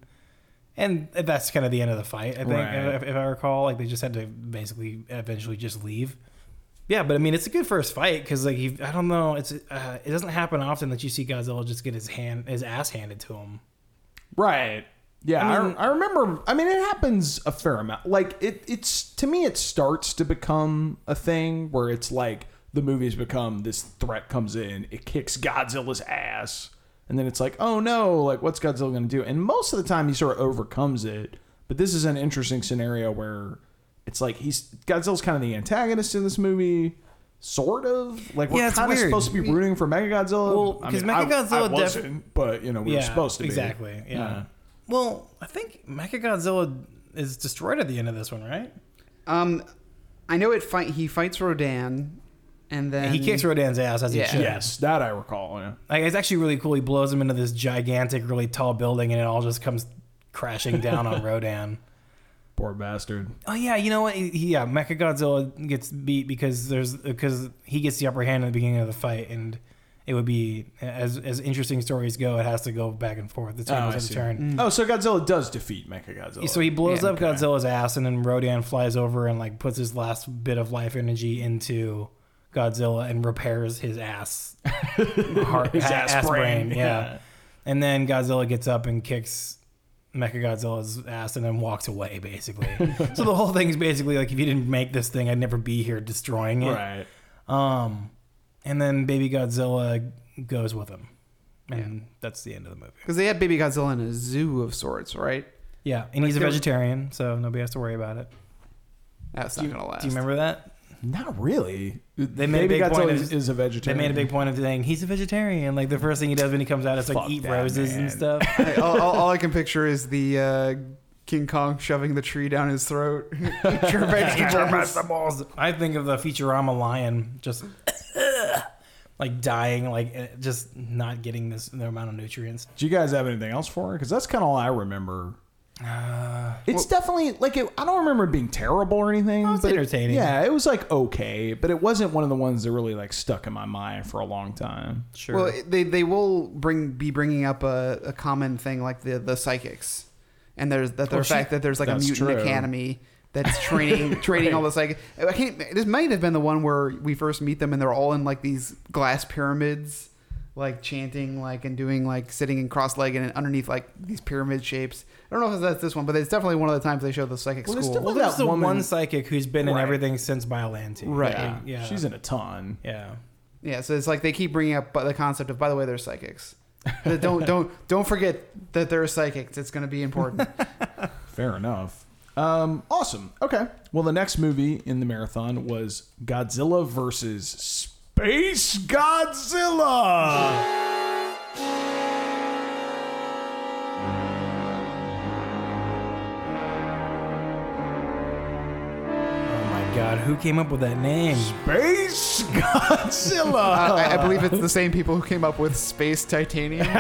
And that's kind of the end of the fight, I think, Right. if, if I recall. Like they just had to basically eventually just leave. Yeah, but I mean, it's a good first fight because like he, I don't know, it's uh, it doesn't happen often that you see Godzilla just get his hand, his ass handed to him. Right. Yeah, I, I mean- I, remember. I mean, it happens a fair amount. Like it, it's to me, it starts to become a thing where it's like the movies become this threat comes in, it kicks Godzilla's ass, and then it's like, oh no, like what's Godzilla going to do? And most of the time, he sort of overcomes it. But this is an interesting scenario where it's like he's Godzilla's kind of the antagonist in this movie. Sort of like we're Yeah, kind of supposed to be rooting for Mechagodzilla. Well, I 'cause mean, I- Mechagodzilla I, wasn't, but you know we were supposed to be exactly. Yeah. Well, I think Mechagodzilla is destroyed at the end of this one, right? Um, I know it fight. He fights Rodan, and then he kicks Rodan's ass as he Yeah. should. Yes, that I recall. Yeah. Like it's actually really cool. He blows him into this gigantic, really tall building, and it all just comes crashing down on Rodan. Poor bastard. Oh yeah, you know what? He, he- yeah, Mechagodzilla gets beat because there's because he gets the upper hand in the beginning of the fight, and it would be as as interesting stories go, it has to go back and forth. The Oh, tables I have to see. turn. Oh, so Godzilla does defeat Mechagodzilla. So he blows Yeah, up Godzilla's ass, and then Rodan flies over and like puts his last bit of life energy into Godzilla and repairs his ass, heart, His ass brain, yeah. yeah. And then Godzilla gets up and kicks Mechagodzilla's ass and then walks away, basically. so the whole thing is basically like, if you didn't make this thing, I'd never be here destroying it. right. Um, and then Baby Godzilla goes with him, and that's the end of the movie. because they had Baby Godzilla in a zoo of sorts, right? Yeah, and he's a they were- vegetarian, so nobody has to worry about it. That's Do not you, gonna last. do you remember that? Not really. They made a Baby big point Godzilla of- is, is a They made a big point of saying he's a vegetarian. Like the first thing he does when he comes out is like Fuck eat roses man. and stuff. I- all, all, all I can picture is the uh, King Kong shoving the tree down his throat. Eat your vegetables. I think of the Futurama lion just like dying, like eh, just not getting this the amount of nutrients. Do you guys have anything else for it? Because that's kind of all I remember. it's definitely like it, I don't remember it being terrible or anything. Oh, it's but it- entertaining. yeah, it was like okay, but it wasn't one of the ones that really like stuck in my mind for a long time. Sure. Well, they they will bring be bringing up a, a common thing like the the psychics, and there's that the Well, she- fact that there's like a mutant true. academy that's training training all the psychic. I can't. This might have been the one where we first meet them and they're all in like these glass pyramids, like chanting like and doing like sitting in cross legged and underneath like these pyramid shapes. I don't know if that's this one, but it's definitely one of the times they show the psychic Well, school. well, definitely there's that the woman- one psychic who's been in everything since Biollante. Right. Yeah, yeah. she's in a ton. Yeah. Yeah, so it's like they keep bringing up the concept of by the way they're psychics. Don't don't don't forget that they're psychics. It's going to be important. Fair enough. Um, awesome. Okay. Well, the next movie in the marathon was Godzilla versus Space Godzilla. Oh my God, who came up with that name? Space Godzilla. Uh, I, I believe it's the same people who came up with space titanium.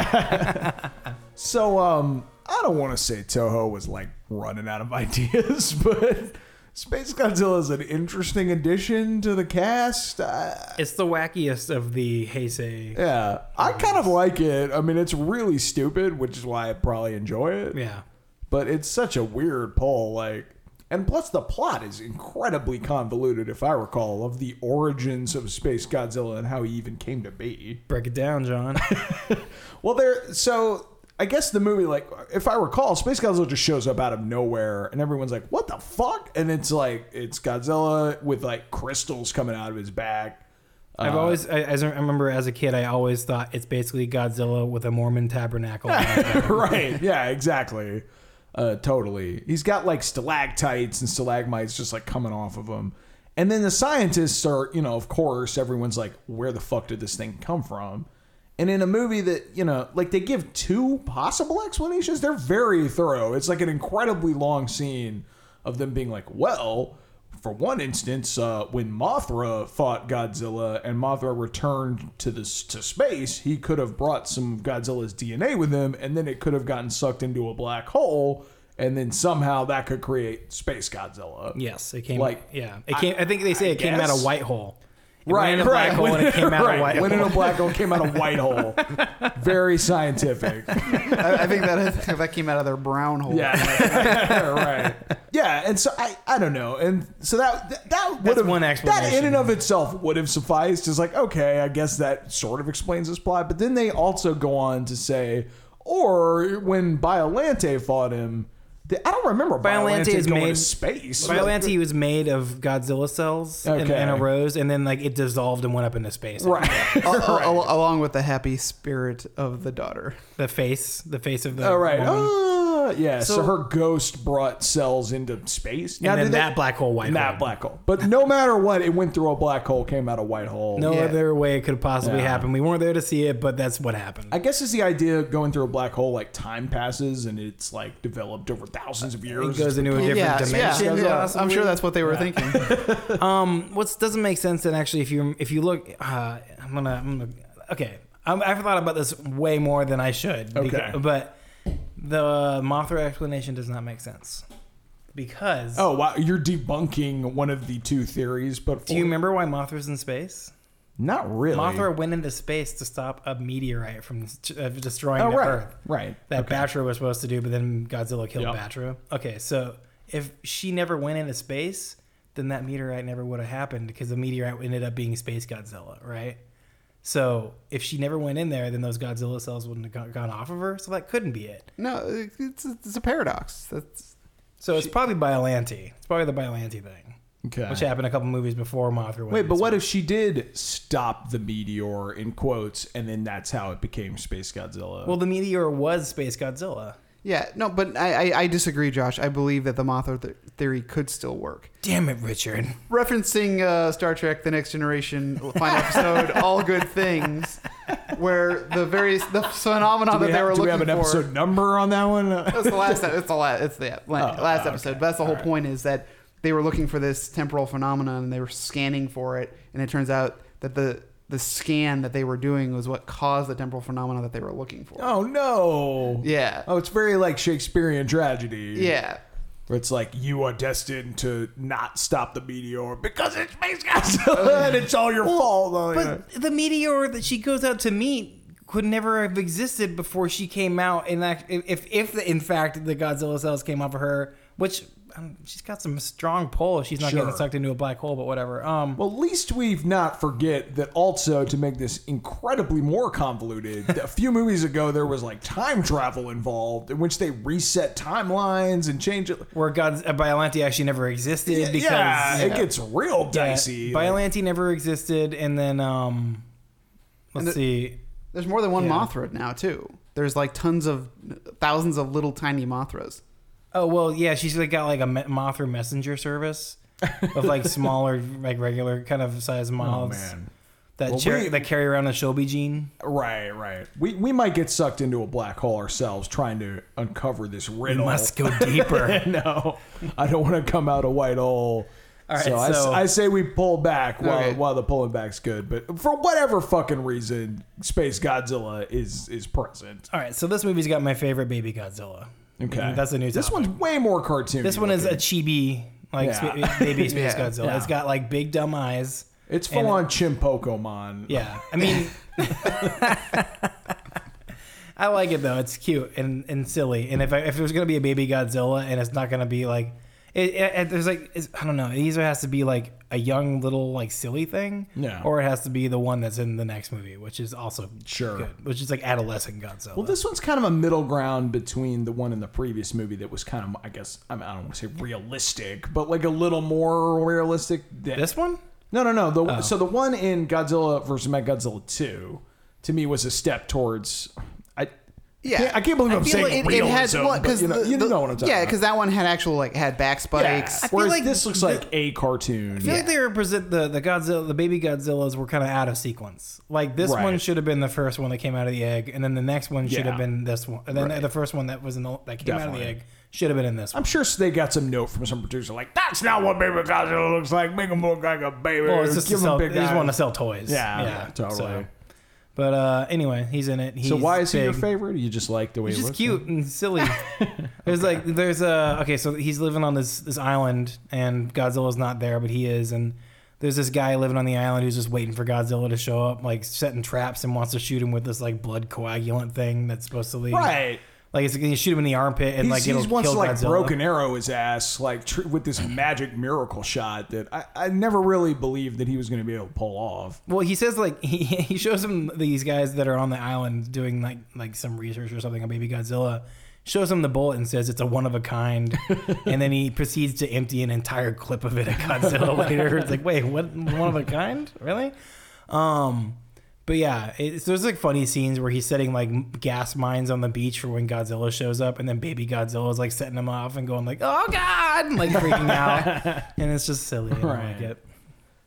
So, um, I don't want to say Toho was like running out of ideas, but Space Godzilla is an interesting addition to the cast. Uh, It's the wackiest of the Heisei. yeah, I kind of like it. I mean, it's really stupid, which is why I probably enjoy it. Yeah. But it's such a weird pull, like. And plus, the plot is incredibly convoluted, if I recall, of the origins of Space Godzilla and how he even came to be. Break it down, John. Well, there. So I guess the movie, like, if I recall, Space Godzilla just shows up out of nowhere, and everyone's like, "What the fuck?" And it's like it's Godzilla with like crystals coming out of his back. I've Uh, always, I, as I remember as a kid, I always thought it's basically Godzilla with a Mormon tabernacle. on his back. right. Yeah. Exactly. Uh, totally. He's got like stalactites and stalagmites just like coming off of him. And then the scientists are, you know, of course, everyone's like, where the fuck did this thing come from? And in a movie that, you know, like they give two possible explanations, they're very thorough. It's like an incredibly long scene of them being like, well, for one instance, uh, when Mothra fought Godzilla and Mothra returned to this to space, he could have brought some of Godzilla's DNA with him, and then it could have gotten sucked into a black hole, and then somehow that could create Space Godzilla. Yes, it came. Like, yeah, it came. I, think they say it came out guess. of white hole. It Right, went in a black right. hole and it came out right. of white Went in hole. a black hole, came out of white hole. Very scientific. I, I think that that came out of their brown hole. Yeah, right. Yeah, and so I, I don't know, and so that that, that would have one explanation. That in and of itself would have sufficed. Is like okay, I guess that sort of explains this plot. But then they also go on to say, or when Biollante fought him, the, I don't remember Biollante Biollante is going made- to space. Biollante was made of Godzilla cells and, Okay. and arose, and then like it dissolved and went up into space. right? Al- al- along with the happy spirit of the daughter. The face, the face of the. All right. Oh. Woman. Yeah. So, So- her ghost brought cells into space. and then did that black hole, white that hole. black hole. But no matter what, it went through a black hole, came out a white hole. No Yeah. other way it could have possibly Yeah. happen. We weren't there to see it, but that's what happened. I guess it's the idea of going through a black hole like time passes and it's like developed over thousands of years. it goes into a different yeah, dimension. yeah, yeah. I'm sure that's what they were thinking. Um, what doesn't make sense, and actually, if you if you look, uh, I'm gonna, I'm gonna, okay, I'm, I've thought about this way more than I should. Okay. beca- but the Mothra explanation does not make sense because. Oh wow, you're debunking one of the two theories, but do you remember why Mothra's in space? Not really. Mothra went into space to stop a meteorite from uh, destroying Oh the right, Earth. right. That okay. Battra was supposed to do, but then Godzilla killed Yep. Battra. Okay, so if she never went into space, then that meteorite never would have happened because the meteorite ended up being Space Godzilla, right? So if she never went in there, then those Godzilla cells wouldn't have gone- gone off of her. So that couldn't be it. No, it's, it's a paradox. That's So it's probably Biollante. It's probably the Biollante thing, Okay. which happened a couple movies before Mothra. Wait, but what if she did stop the meteor in quotes, and then that's how it became Space Godzilla? Well, the meteor was Space Godzilla. Yeah. No, but I, I, I disagree, Josh. I believe that the Mothra th- theory could still work. Damn it, Richard. Referencing uh, Star Trek: The Next Generation final episode, "All Good Things," where the various the phenomenon that we, they have, were do we looking have an for. east number on that one? That's the last. It's the last. It's the la- Oh, last okay. episode. But that's the whole point is that they were looking for this temporal phenomenon and they were scanning for it, and it turns out that the the scan that they were doing was what caused the temporal phenomena that they were looking for. oh no. Yeah. Oh, it's very like Shakespearean tragedy. Yeah. Where it's like you are destined to not stop the meteor because it's Space Godzilla oh, and it's all your fault. Oh, yeah. But the meteor that she goes out to meet could never have existed before she came out. And that, if, if in fact the Godzilla cells came off of her, which she's got some strong pull, she's not Sure. getting sucked into a black hole, but whatever. Um, Well, at least we've not forget that also to make this incredibly more convoluted. a few movies ago, there was like time travel involved, in which they reset timelines and change it. where God's uh, Biollante actually never existed Yeah, because yeah, it gets real yeah, dicey. Biollante never existed, and then um, let's the- see. There's more than one Yeah. Mothra now too. There's like tons of thousands of little tiny Mothras. Oh well, yeah, she's like got like a Mothra messenger service of like smaller, like regular kind of size oh moths man, that Well, cher- we- that carry around a Shobijin. right, right. We we might get sucked into a black hole ourselves trying to uncover this We riddle. must go deeper. no, I don't want to come out a white hole. All right, so, I so- I, say we pull back while while the pulling back's good. But for whatever fucking reason, Space Godzilla is is present. All right, so this movie's got my favorite baby Godzilla. Okay, mm-hmm. that's a new. This topic. one's way more cartoon. This one is a chibi like Yeah. spa- baby space Yeah. Godzilla. It's got like big dumb eyes. It's full and- on Chimpokemon. Yeah, I mean, I like it though. It's cute and, and silly. And if I, if there's gonna be a baby Godzilla and it's not gonna be like, it, it, it- there's like it's, I don't know. It either has to be like a young little like silly thing, Yeah. or it has to be the one that's in the next movie, which is also Sure. good, which is like adolescent Godzilla. Well, this one's kind of a middle ground between the one in the previous movie that was kind of, I guess, I, mean, I don't want to say realistic, but like a little more realistic. than- this one. No, no, no. The, Oh. So the one in Godzilla versus Mechagodzilla 2 to me was a step towards I Yeah, I can't believe I'm feel saying realism, well, but you know- you know what I'm talking Yeah, because that one had actual like had back spikes. feel Whereas like this looks like a cartoon. I feel like they represent the the Godzilla, the baby Godzillas were kind of out of sequence. Like this Right. one should have been the first one that came out of the egg, and then the next one should Yeah. have been this one, and then Right. the first one that was in the, that came out of the egg should have been in this one. I'm sure they got some note from some producer like, "That's not what baby Godzilla looks like. Make him look like a baby. Well, it's just to Give him sell, big they just want to sell toys. Yeah, yeah, totally. so- But uh, anyway, he's in it. He's so why is he your big. favorite? You just like the way He's he just looks? cute and silly. there's like there's a okay, so he's living on this this island and Godzilla's not there, but he is, and there's this guy living on the island who's just waiting for Godzilla to show up, like setting traps and wants to shoot him with this like blood coagulant thing that's supposed to lead. Right. Like it's you shoot him in the armpit and He's, like he's it'll once kill like Godzilla. broken arrow his ass like tr- with this magic miracle shot that I, I never really believed that he was going to be able to pull off. Well, he says like he, he shows him these guys that are on the island doing like like some research or something on Baby Godzilla. Shows him the bullet and says it's a one of a kind, and then he proceeds to empty an entire clip of it at Godzilla later. It's like, wait, what? One of a kind? Really? Um, but yeah, it's, there's like funny scenes where he's setting like gas mines on the beach for when Godzilla shows up, and then Baby Godzilla is like setting them off and going like, "Oh God!" and like freaking out, and it's just silly. I don't Right. like it.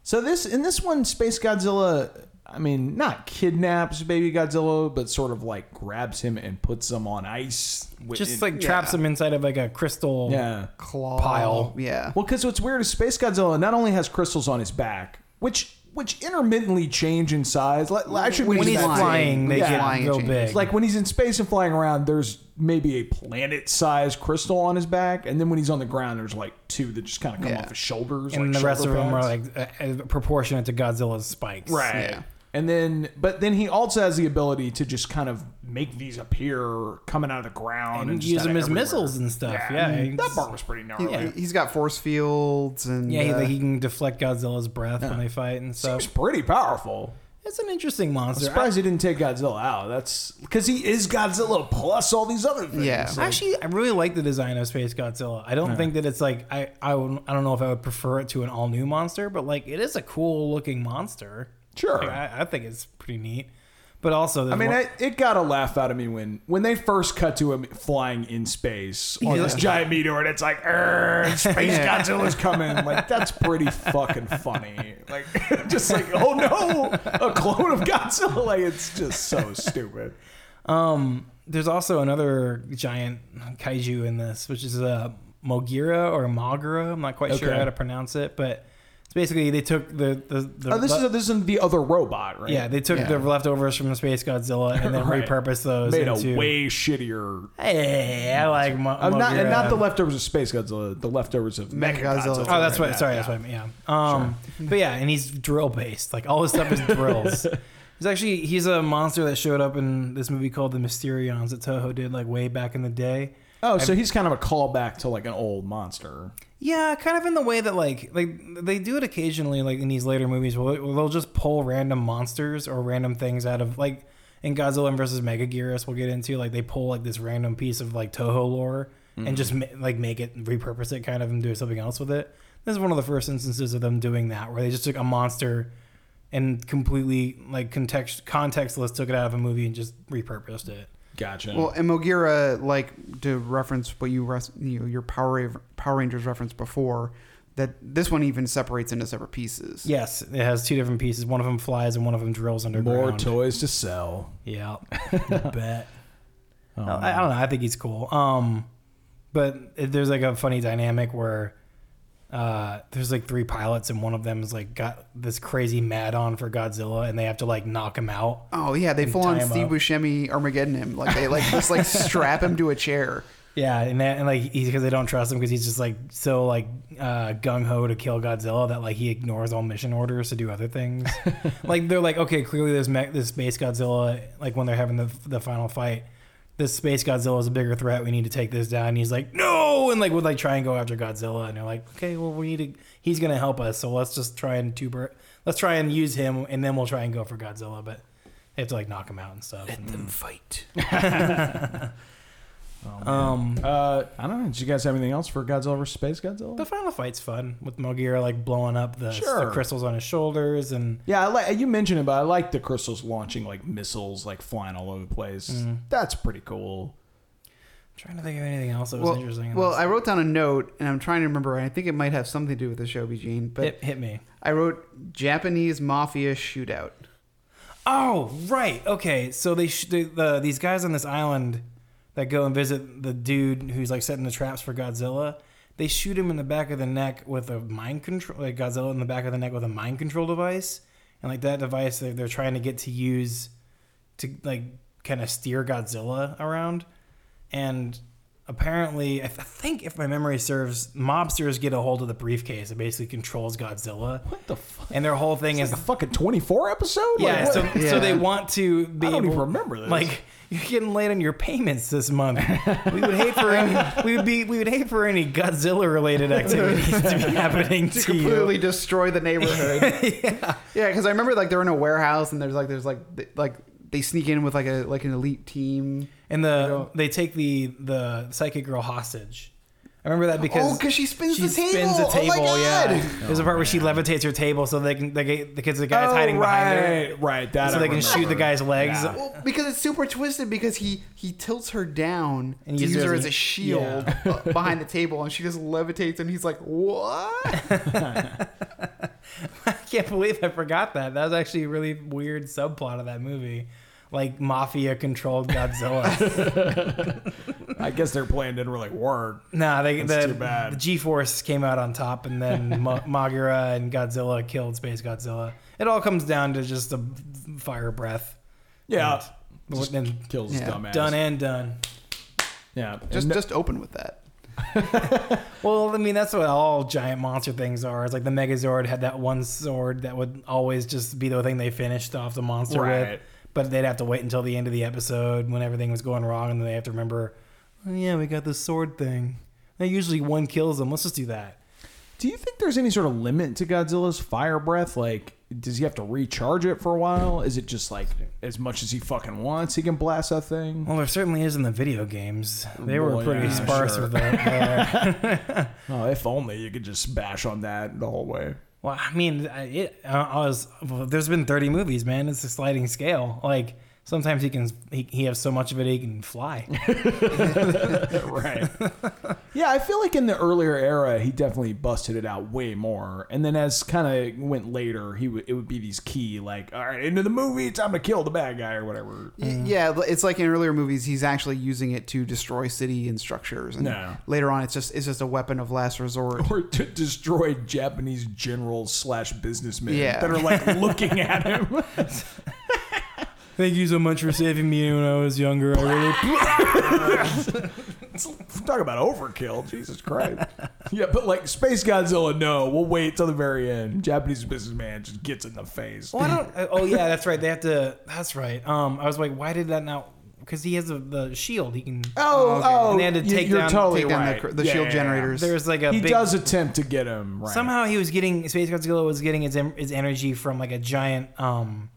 So this in this one, Space Godzilla, I mean, not kidnaps baby Godzilla, but sort of like grabs him and puts him on ice. wi- Just in- like traps yeah. him inside of like a crystal. yeah. Claw Pile. Yeah. Well, because what's weird is Space Godzilla not only has crystals on his back, which which intermittently change in size. Like, I should When When he's that, flying, they Yeah. get Flying real changes. big. Like when he's in space and flying around, there's maybe a planet-sized crystal on his back, and then when he's on the ground, there's like two that just kind of come Yeah. off his shoulders. and like the rest of shoulder them are like uh, uh, proportionate to Godzilla's spikes. right. Yeah. And then, but then he also has the ability to just kind of make these appear coming out of the ground and, And just use them as everywhere. missiles and stuff. Yeah, and that part was pretty He, gnarly. He's got force fields and Yeah, he, uh, like, he can deflect Godzilla's breath when they fight and stuff. Seems pretty powerful. It's an interesting monster. I'm surprised he didn't take Godzilla out. That's because he is Godzilla plus all these other things. Yeah. I, actually, I really like the design of Space Godzilla. I don't think that it's like I I, would, I don't know if I would prefer it to an all new monster, but like it is a cool looking monster. Sure. Like, I, I think it's pretty neat. But also, I mean, one- I, it got a laugh out of me when when they first cut to him flying in space on Yeah. this giant meteor, and it's like, space Space Godzilla's coming. Like that's pretty fucking funny. Like, just like, oh no, a clone of Godzilla. Like, it's just so stupid. Um, there's also another giant kaiju in this, which is a Moguera or Magura. I'm not quite sure how to pronounce it, but it's basically they took the the, the Oh, this is this is the other robot, right? yeah they took Yeah. the leftovers from Space Godzilla and then Right. repurposed those made into. a way shittier. hey, I like Mo- Uh, not, and Moguera. not the leftovers of Space Godzilla, the leftovers of Mechagodzilla. Mechagodzilla. Oh, that's Right, what. Sorry, yeah. that's what I meant. Yeah. Um, but yeah, and he's drill based. Like all his stuff is drills. He's actually he's a monster that showed up in this movie called The Mysterians that Toho did like way back in the day. Oh, so he's kind of a callback to like an old monster. Yeah, kind of in the way that like like they do it occasionally, like in these later movies, where they'll just pull random monsters or random things out of like in Godzilla versus Megaguirus. We'll get into like they pull like this random piece of like Toho lore and mm-hmm. just like make it repurpose it kind of and do something else with it. This is one of the first instances of them doing that, where they just took a monster and completely like context contextless took it out of a movie and just repurposed it. Gotcha. Well, and Moguera, like to reference what you, res- you know, your Power Power Rangers referenced before, that this one even separates into separate pieces. Yes, it has two different pieces. One of them flies and one of them drills underground. More toys to sell. Yeah, I bet. I, I don't know. I think he's cool. Um, but there's like a funny dynamic where uh, there's like three pilots and one of them is like got this crazy mad on for Godzilla and they have to like knock him out. Oh yeah, they full on Steve up. Buscemi Armageddon him. Like they like just like strap him to a chair. Yeah, and, that, and like he's because they don't trust him because he's just like so like uh, gung ho to kill Godzilla that like he ignores all mission orders to do other things. like they're like, okay, clearly this me- this space Godzilla, like when they're having the the final fight, this space Godzilla is a bigger threat. We need to take this down. And he's like, no, and like would like try and go after Godzilla, and they're like, okay, well we need to. He's gonna help us, so let's just try and tuber. Let's try and use him, and then we'll try and go for Godzilla, but they have to like knock him out and stuff. Let and- fight. um, Uh, I don't know. Did you guys have anything else for Godzilla vs. Space Godzilla? the final fight's fun with Moguera like blowing up the, Sure. the crystals on his shoulders and Yeah, I like you mentioned it, but I like the crystals launching like missiles, like flying all over the place. Mm. That's pretty cool. trying to think of anything else that was Well, interesting. well, this. I wrote down a note, and I'm trying to remember. I think it might have something to do with the show, Eugene. But hit, hit me. I wrote Japanese mafia shootout. Oh, right. Okay. So they, sh- they the these guys on this island that go and visit the dude who's like setting the traps for Godzilla. They shoot him in the back of the neck with a mind control, like Godzilla in the back of the neck with a mind control device, and like that device they're, they're trying to get to use to like kind of steer Godzilla around, and apparently I, th- I think if my memory serves, mobsters get a hold of the briefcase that basically controls Godzilla, What the fuck? and their whole thing It's is like a fucking 24 episode? yeah, so, so they want to be I don't able, even remember this. Like you're getting late on your payments this month. we would hate for any we would be we would hate for any Godzilla related activities to be happening to, completely you. destroy the neighborhood. yeah, yeah. Because I remember like they're in a warehouse and there's like there's like like they sneak in with like a like an elite team. And the go- they take the the psychic girl hostage. I remember that because Oh, 'cause she spins she the table. spins the Oh my table. God. Yeah, there's a part where she levitates her table so they can they get because the guy's Oh, hiding behind her, right, right. That so I they can shoot the guy's legs. Yeah. Well, because it's super twisted because he he tilts her down And to uses use her her as as a- a shield uh, behind the table, and she just levitates, and he's like, "What?" I can't believe I forgot that. That was actually a really weird subplot of that movie. Like mafia controlled Godzilla. I guess their plan didn't really work. nah, they, That's the, too bad. the G Force came out on top, and then Ma- Moguera and Godzilla killed Space Godzilla. It all comes down to just a fire breath. Yeah. And- Just and kills his Yeah. dumb ass. done and done. Yeah. just And- just open with that. Well, I mean, that's what all giant monster things are. It's like the Megazord had that one sword that would always just be the thing they finished off the monster Right. with. But they'd have to wait until the end of the episode when everything was going wrong, and then they have to remember, oh, yeah, we got this sword thing. And usually one kills them. Let's just do that. Do you think there's any sort of limit to Godzilla's fire breath? Like, does he have to recharge it for a while? Is it just like as much as he fucking wants, he can blast that thing? Well, there certainly is in the video games. They were Well, pretty yeah, sparse sure. with that. Oh, if only you could just bash on that the whole way. Well, I mean, it, I was. Well, there's been 30 movies, man. It's a sliding scale. Like sometimes he can. He, he has so much of it he can fly. right. yeah, I feel like in the earlier era, he definitely busted it out way more. And then as kind of went later, he would it would be these key like, all right, into the movie, time to kill the bad guy or whatever. Y- mm. Yeah, it's like in earlier movies, he's actually using it to destroy city and structures, and No. later on, it's just it's just a weapon of last resort. Or to destroy Japanese generals slash businessmen Yeah. that are like looking at him. Thank you so much for saving me when I was younger. I really Talk about overkill, Jesus Christ. yeah, but like Space Godzilla, no, we'll wait till the very end. Japanese businessman just gets in the face. Well, I don't. uh, Oh yeah, that's right. They have to. That's right. Um, I was like, why did that not? Because he has a, the shield. He can. Oh, oh, And they had to take you're down- totally take down the right. cr- the Yeah, shield yeah, yeah. generators. There's like a He big. does attempt to get him right. Somehow he was getting Space Godzilla was getting his his energy from like a giant um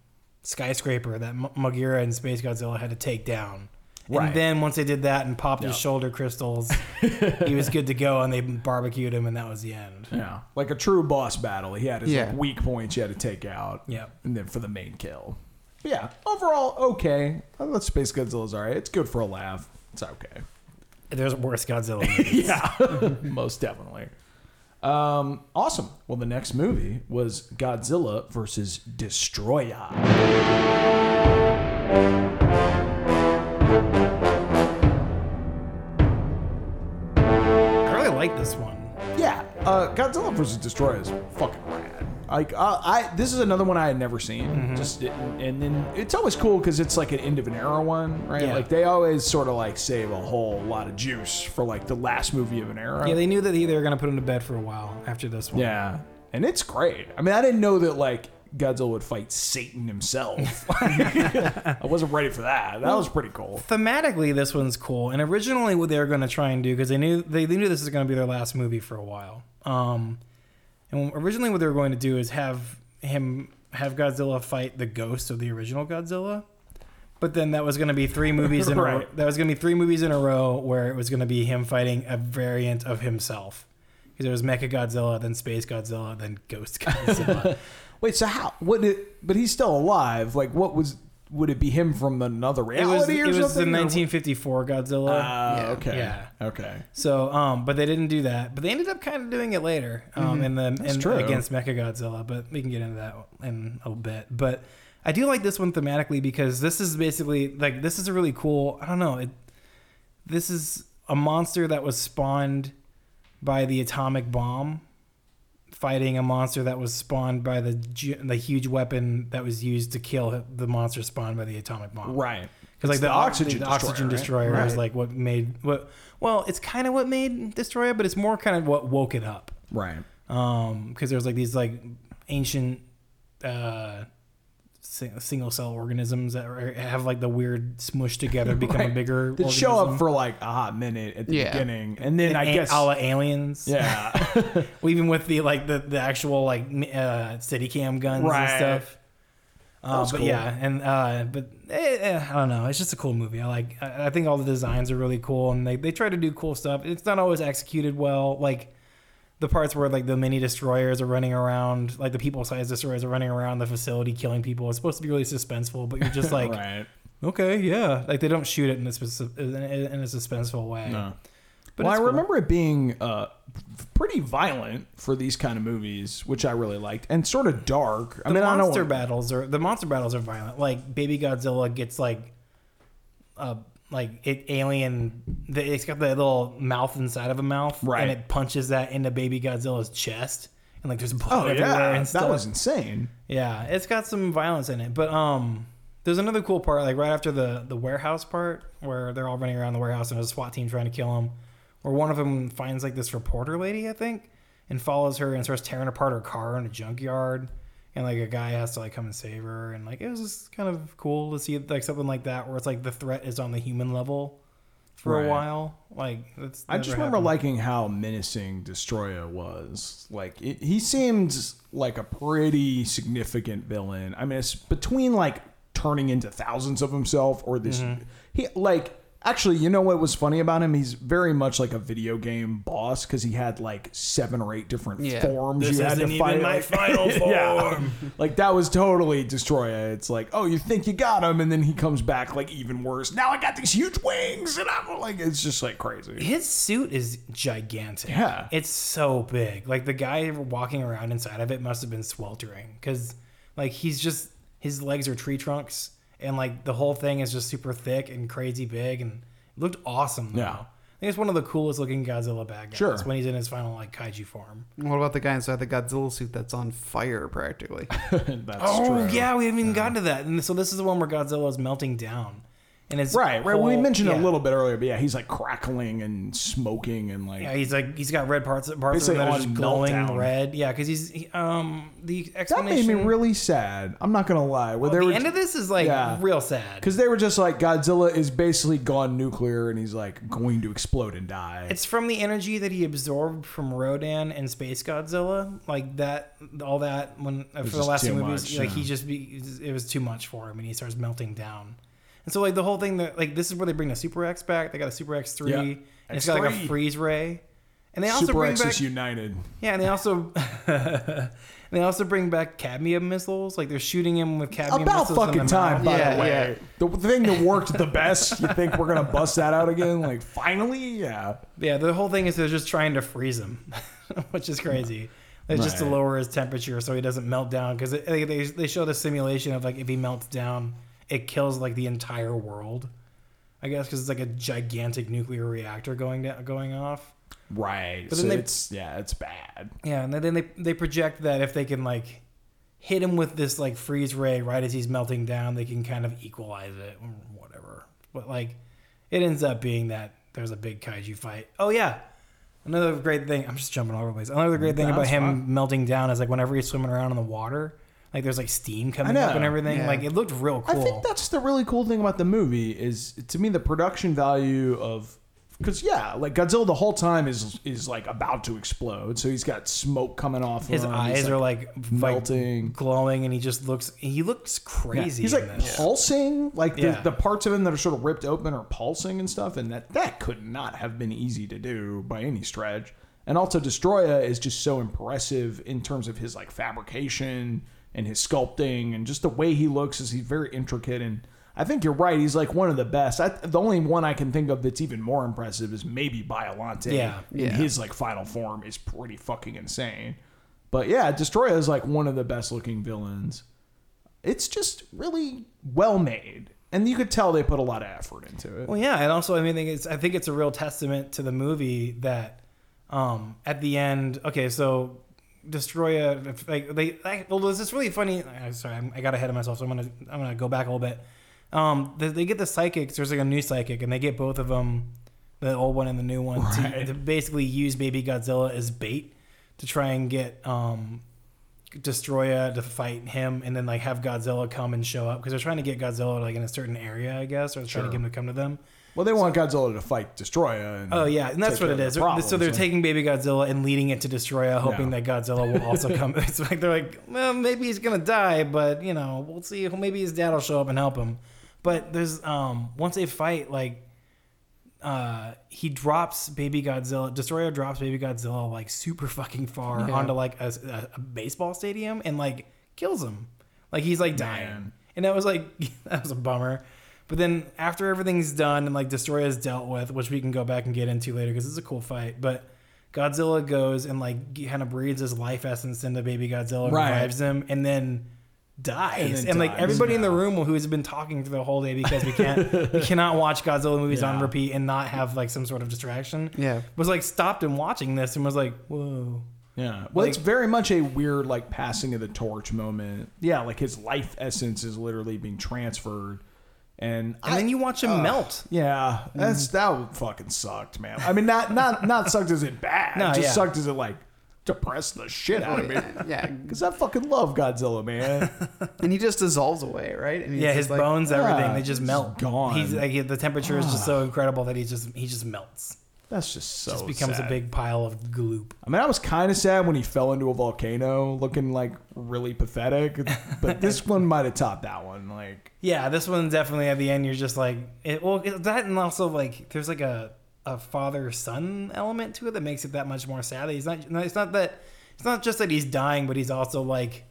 skyscraper that M- Moguera and Space Godzilla had to take down. Right. And then once they did that and popped his Yeah. shoulder crystals, he was good to go, and they barbecued him, and that was the end. Yeah, like a true boss battle. He had his Yeah. like, weak points you had to take out. Yep. and then for the main kill. But yeah, overall okay. I thought Space Godzilla's alright. It's good for a laugh. It's okay. There's worse Godzilla. movies. Yeah, most definitely. Um, awesome. Well, the next movie was Godzilla versus Destoroyah. I really like this one. Yeah, uh, Godzilla versus Destoroyah is fucking rad. Like, uh, I this is another one I had never seen. Mm-hmm. Just and, and then it's always cool because it's like an end of an era one, right? Yeah. Like they always sort of like save a whole lot of juice for like the last movie of an era. Yeah, they knew that they were gonna put him to bed for a while after this one. Yeah, and it's great. I mean, I didn't know that like Godzilla would fight Satan himself. I wasn't ready for that. That was pretty cool. Thematically, this one's cool. And originally, what they were going to try and do because they knew they, they knew this was going to be their last movie for a while. Um, and originally, what they were going to do is have him have Godzilla fight the ghost of the original Godzilla. But then that was going to be three movies in a row. That was going to be three movies in a row where it was going to be him fighting a variant of himself. Because it was Mecha Godzilla, then Space Godzilla, then Ghost Godzilla. Wait, so how? What? It, but he's still alive. Like, what was? Would it be him from another it reality was it or was the something? or- 1954 Godzilla. Ah, Yeah. okay. Yeah. Okay. So, um, but they didn't do that. But they ended up kind of doing it later, um, in the in, true. against Mechagodzilla. But we can get into that in a bit. But I do like this one thematically because this is basically like this is a really cool. I don't know. It, this is a monster that was spawned by the atomic bomb, fighting a monster that was spawned by the the huge weapon that was used to kill the monster spawned by the atomic bomb. Right. Because like the, the oxygen, oxygen the oxygen destroyer, destroyer right? Right. like what made what. Well, it's kind of what made destroy it, but it's more kind of what woke it up. Right. Um, because there's like these like ancient, uh, single cell organisms that are, have like the weird smush together, become a Right. bigger. That show up for like a hot minute at the Yeah. beginning, and then I A- guess. all la aliens. yeah. Well, even with the like the, the actual like m- uh, steady cam guns Right. and stuff. Uh, but cool. yeah, and uh, but eh, eh, I don't know. It's just a cool movie. I like. I I think all the designs are really cool, and they they try to do cool stuff. It's not always executed well. Like the parts where like the mini destroyers are running around, like the people sized destroyers are running around the facility killing people. It's supposed to be really suspenseful, but you're just like, right. okay, yeah. Like they don't shoot it in a in a, suspenseful way. No. But well, I cool. remember it being uh, pretty violent for these kind of movies, which I really liked, and sort of dark. I the mean, I monster don't. battles are the monster battles are violent. Like Baby Godzilla gets like, uh, like it alien. The, it's got the little mouth inside of a mouth, Right. And it punches that into Baby Godzilla's chest, and like there's blood Oh everywhere yeah, and that was insane. Yeah, it's got some violence in it, but um, there's another cool part, like right after the the warehouse part, where they're all running around the warehouse and there's a SWAT team trying to kill them, where one of them finds like this reporter lady, I think, and follows her and starts tearing apart her car in a junkyard, and like a guy has to like come and save her, and like it was just kind of cool to see like something like that, where it's like the threat is on the human level for Right. a while. Like that's I just remember happened. liking how menacing Destoroyah was. Like it, he seemed like a pretty significant villain. I mean, it's between like turning into thousands of himself or this. Mm-hmm. He like actually, you know what was funny about him? He's very much like a video game boss because he had like seven or eight different Yeah. forms This you had to isn't fight. even my like- final Yeah. form. like that was totally Destoroyah. It's like, oh, you think you got him, and then he comes back like even worse. Now I got these huge wings, and I'm like, it's just like crazy. His suit is gigantic. Yeah. It's so big. Like the guy walking around inside of it must have been sweltering cuz like he's just his legs are tree trunks and like the whole thing is just super thick and crazy big and it looked awesome though. Yeah. I think it's one of the coolest looking Godzilla bad guys Sure. when he's in his final like kaiju form. What about the guy inside the Godzilla suit that's on fire practically? That's Oh true. yeah, we haven't even gotten to that. And so this is the one where Godzilla is melting down. And it's Right, right. We mentioned it yeah. a little bit earlier, but yeah, he's like crackling and smoking and like Yeah, he's like he's got red parts parts of Basically him that are just glowing meltdown. red. Yeah, because he's he, um the that made me really sad. I'm not gonna lie. Where the they were end of this is like Yeah. real sad. because they were just like Godzilla is basically gone nuclear and he's like going to explode and die. It's from the energy that he absorbed from Rodan and Space Godzilla, like that, all that. When for the last two movies, much, like yeah. he just be, it was too much for him, and he starts melting down. And so, like the whole thing that, like this is where they bring the Super X back. They got a Super X three, Yeah. and it's got like a X3. freeze ray. And they also Super bring X back, is united. yeah, and they also, and they also bring back cadmium missiles. Like they're shooting him with cadmium About missiles the fucking time, mouth. by Yeah, the way. The thing that worked the best. You think we're gonna bust that out again? Like finally, yeah. Yeah, the whole thing is they're just trying to freeze him, which is crazy. It's just to lower his temperature so he doesn't melt down. Because they, they they show the simulation of like if he melts down, it kills like the entire world. I guess because it's like a gigantic nuclear reactor going down, going off. Right. But so then they- it's yeah, it's bad. Yeah, and then they they project that if they can like hit him with this like freeze ray right as he's melting down, they can kind of equalize it or whatever. But like, it ends up being that there's a big kaiju fight. Oh yeah, another great thing. I'm just jumping all over the place. Another great thing No, about him fine. melting down is like whenever he's swimming around in the water, like there's like steam coming up and everything. yeah. Like it looked real cool. I think that's the really cool thing about the movie is to me the production value of because yeah, like Godzilla the whole time is is like about to explode, so he's got smoke coming off. His him. eyes He's, are like melting. like glowing, and he just looks. He looks Yeah, crazy. He's like this. pulsing, like the, Yeah. the parts of him that are sort of ripped open are pulsing and stuff, and that that could not have been easy to do by any stretch. And also, Destoroyah is just so impressive in terms of his like fabrication and his sculpting and just the way he looks. Is he's very intricate, and I think you're right. He's like one of the best. I, the only one I can think of that's even more impressive is maybe Biollante. Yeah. in Yeah. his like final form is pretty fucking insane. But yeah, Destoroyah is like one of the best looking villains it's just really well made and you could tell they put a lot of effort into it Well, yeah, and also I mean, I think it's I think it's a real testament to the movie that um, at the end, okay, so Destoroyah, if, like they, like, well, this really funny. I'm sorry, I'm, I got ahead of myself, so I'm gonna I'm gonna go back a little bit. Um, they, they get the psychics. There's like a new psychic, and they get both of them, the old one and the new one, to, Right. to basically use Baby Godzilla as bait to try and get um, Destoroyah to fight him, and then like have Godzilla come and show up because they're trying to get Godzilla like in a certain area, I guess, or trying to get him to come to them. Well they want godzilla to fight destoroyah and Oh yeah, and that's take what care it of is. the so they're yeah. taking Baby Godzilla and leading it to Destoroyah, hoping Yeah. that Godzilla will also come. It's like they're like, well, maybe he's gonna die, but you know, we'll see. Maybe his dad will show up and help him. But there's um once they fight, like uh he drops Baby Godzilla. Destoroyah drops Baby Godzilla like super fucking far Yeah. onto like a, a, a baseball stadium and like kills him. Like he's like dying, Man. and that was like that was a bummer. But then after everything's done and like Destoroyah is dealt with, which we can go back and get into later because it's a cool fight. But Godzilla goes and like kind of breathes his life essence into Baby Godzilla, Right. revives him, and then dies. And, And then like dies, everybody in the room who's been talking for the whole day because we can't we cannot watch Godzilla movies on repeat and not have like some sort of distraction. Yeah. Was like stopped and watching this and was like, whoa. yeah well it's very much a weird like passing of the torch moment yeah like his life essence is literally being transferred and, And I- then you watch him melt. yeah that's mm. that fucking sucked man i mean not not not sucked as it bad No, just yeah. sucked as it like depressed the shit out of me Yeah. because i fucking love godzilla man And he just dissolves away, right? And he's Yeah, his like, bones, yeah, everything, they ah, just melt. gone. He's like the temperature is just ah. so incredible that he just he just melts. That's just so just becomes sad. a big pile of gloop. I mean, I was kind of sad when he fell into a volcano, looking like really pathetic. But this one might have topped that one. Like, Yeah, this one definitely at the end you're just like it, well it, that and also like there's like a a father son element to it that makes it that much more sad. He's not it's not that it's not just that he's dying, but he's also like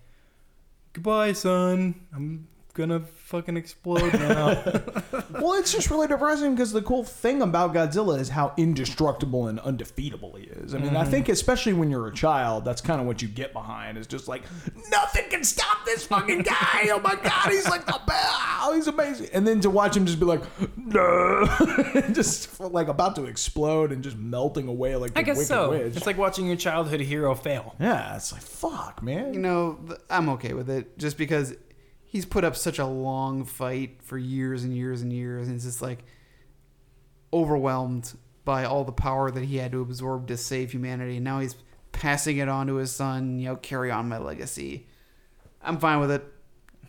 goodbye son. I'm gonna fucking explode now. well, it's just really depressing because the cool thing about Godzilla is how indestructible and undefeatable he is. I mean, I mm-hmm. think especially when you're a child, that's kind of what you get behind. Is just like nothing can stop this fucking guy. Oh my god, he's like the best. Oh, he's amazing. And then to watch him just be like, no, just like about to explode and just melting away like the I guess wicked so. witch. It's like watching your childhood hero fail. yeah, it's like fuck, man. you know, I'm okay with it just because he's put up such a long fight for years and years and years, and it's just like overwhelmed by all the power that he had to absorb to save humanity, and now he's passing it on to his son. You know, carry on my legacy. I'm fine with it.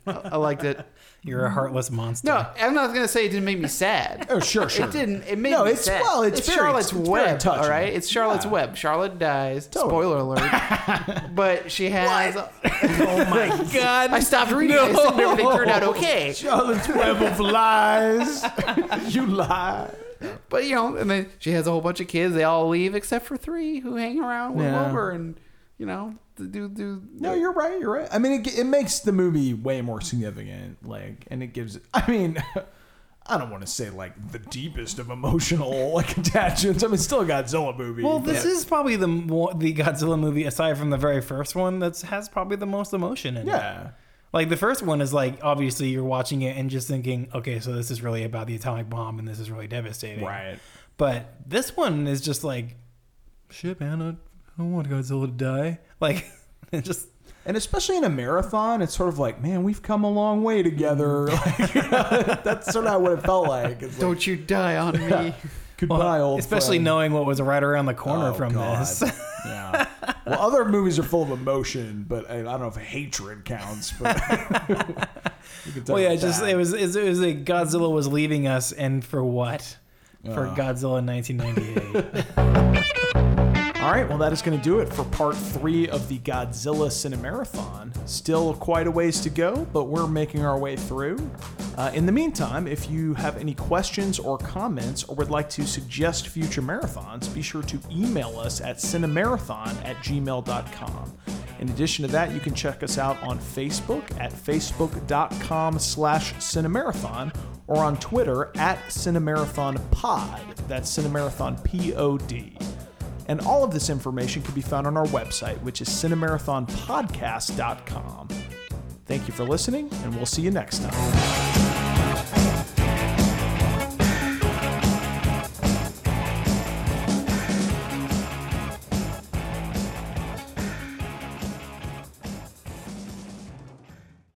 I, I liked it. You're a heartless monster. No, I'm not gonna say it didn't make me sad. Oh, sure, sure. It didn't. It made No, me it's- sad. well, it's very- Charlotte's it's very Web. touching. All right, it's Charlotte's Yeah. Web. Charlotte dies. Totally. Spoiler alert. but she has. Oh my god. I stopped reading. I assumed everything turned out okay. Charlotte's Web of Lies. you lie. But you know, and then she has a whole bunch of kids. They all leave except for three who hang around with Yeah. Wilbur, and you know, do do. No, you're right. You're right. I mean, it, it makes the movie way more significant. Like, and it gives. I mean, I don't want to say like the deepest of emotional like attachments. I mean, it's still a Godzilla movie. Well, this is probably the more, the Godzilla movie aside from the very first one that has probably the most emotion in it. yeah. Like the first one is like obviously you're watching it and just thinking, okay, so this is really about the atomic bomb and this is really devastating. Right. But this one is just like, shit, man, I, I don't want Godzilla to die. Like, it just And especially in a marathon, it's sort of like, man, we've come a long way together. Like, that's sort of what it felt like. It's Don't you die on me. goodbye, old especially friend. knowing what was right around the corner Oh, from God. this. Yeah. Well, other movies are full of emotion, but I, I don't know if hatred counts. But we can well, yeah, about just that. it was it was like Godzilla was leaving us, and for what? for uh. Godzilla 1998. All right, well, that is going to do it for part three of the Godzilla Cinemarathon. Still quite a ways to go, but we're making our way through. Uh, in the meantime, if you have any questions or comments or would like to suggest future marathons, be sure to email us at cinemarathon at gmail.com. In addition to that, you can check us out on Facebook at facebook.com slash cinemarathon or on Twitter at cinemarathonpod. That's cinemarathon P-O-D. And all of this information can be found on our website, which is cinemarathonpodcast.com. Thank you for listening, and we'll see you next time.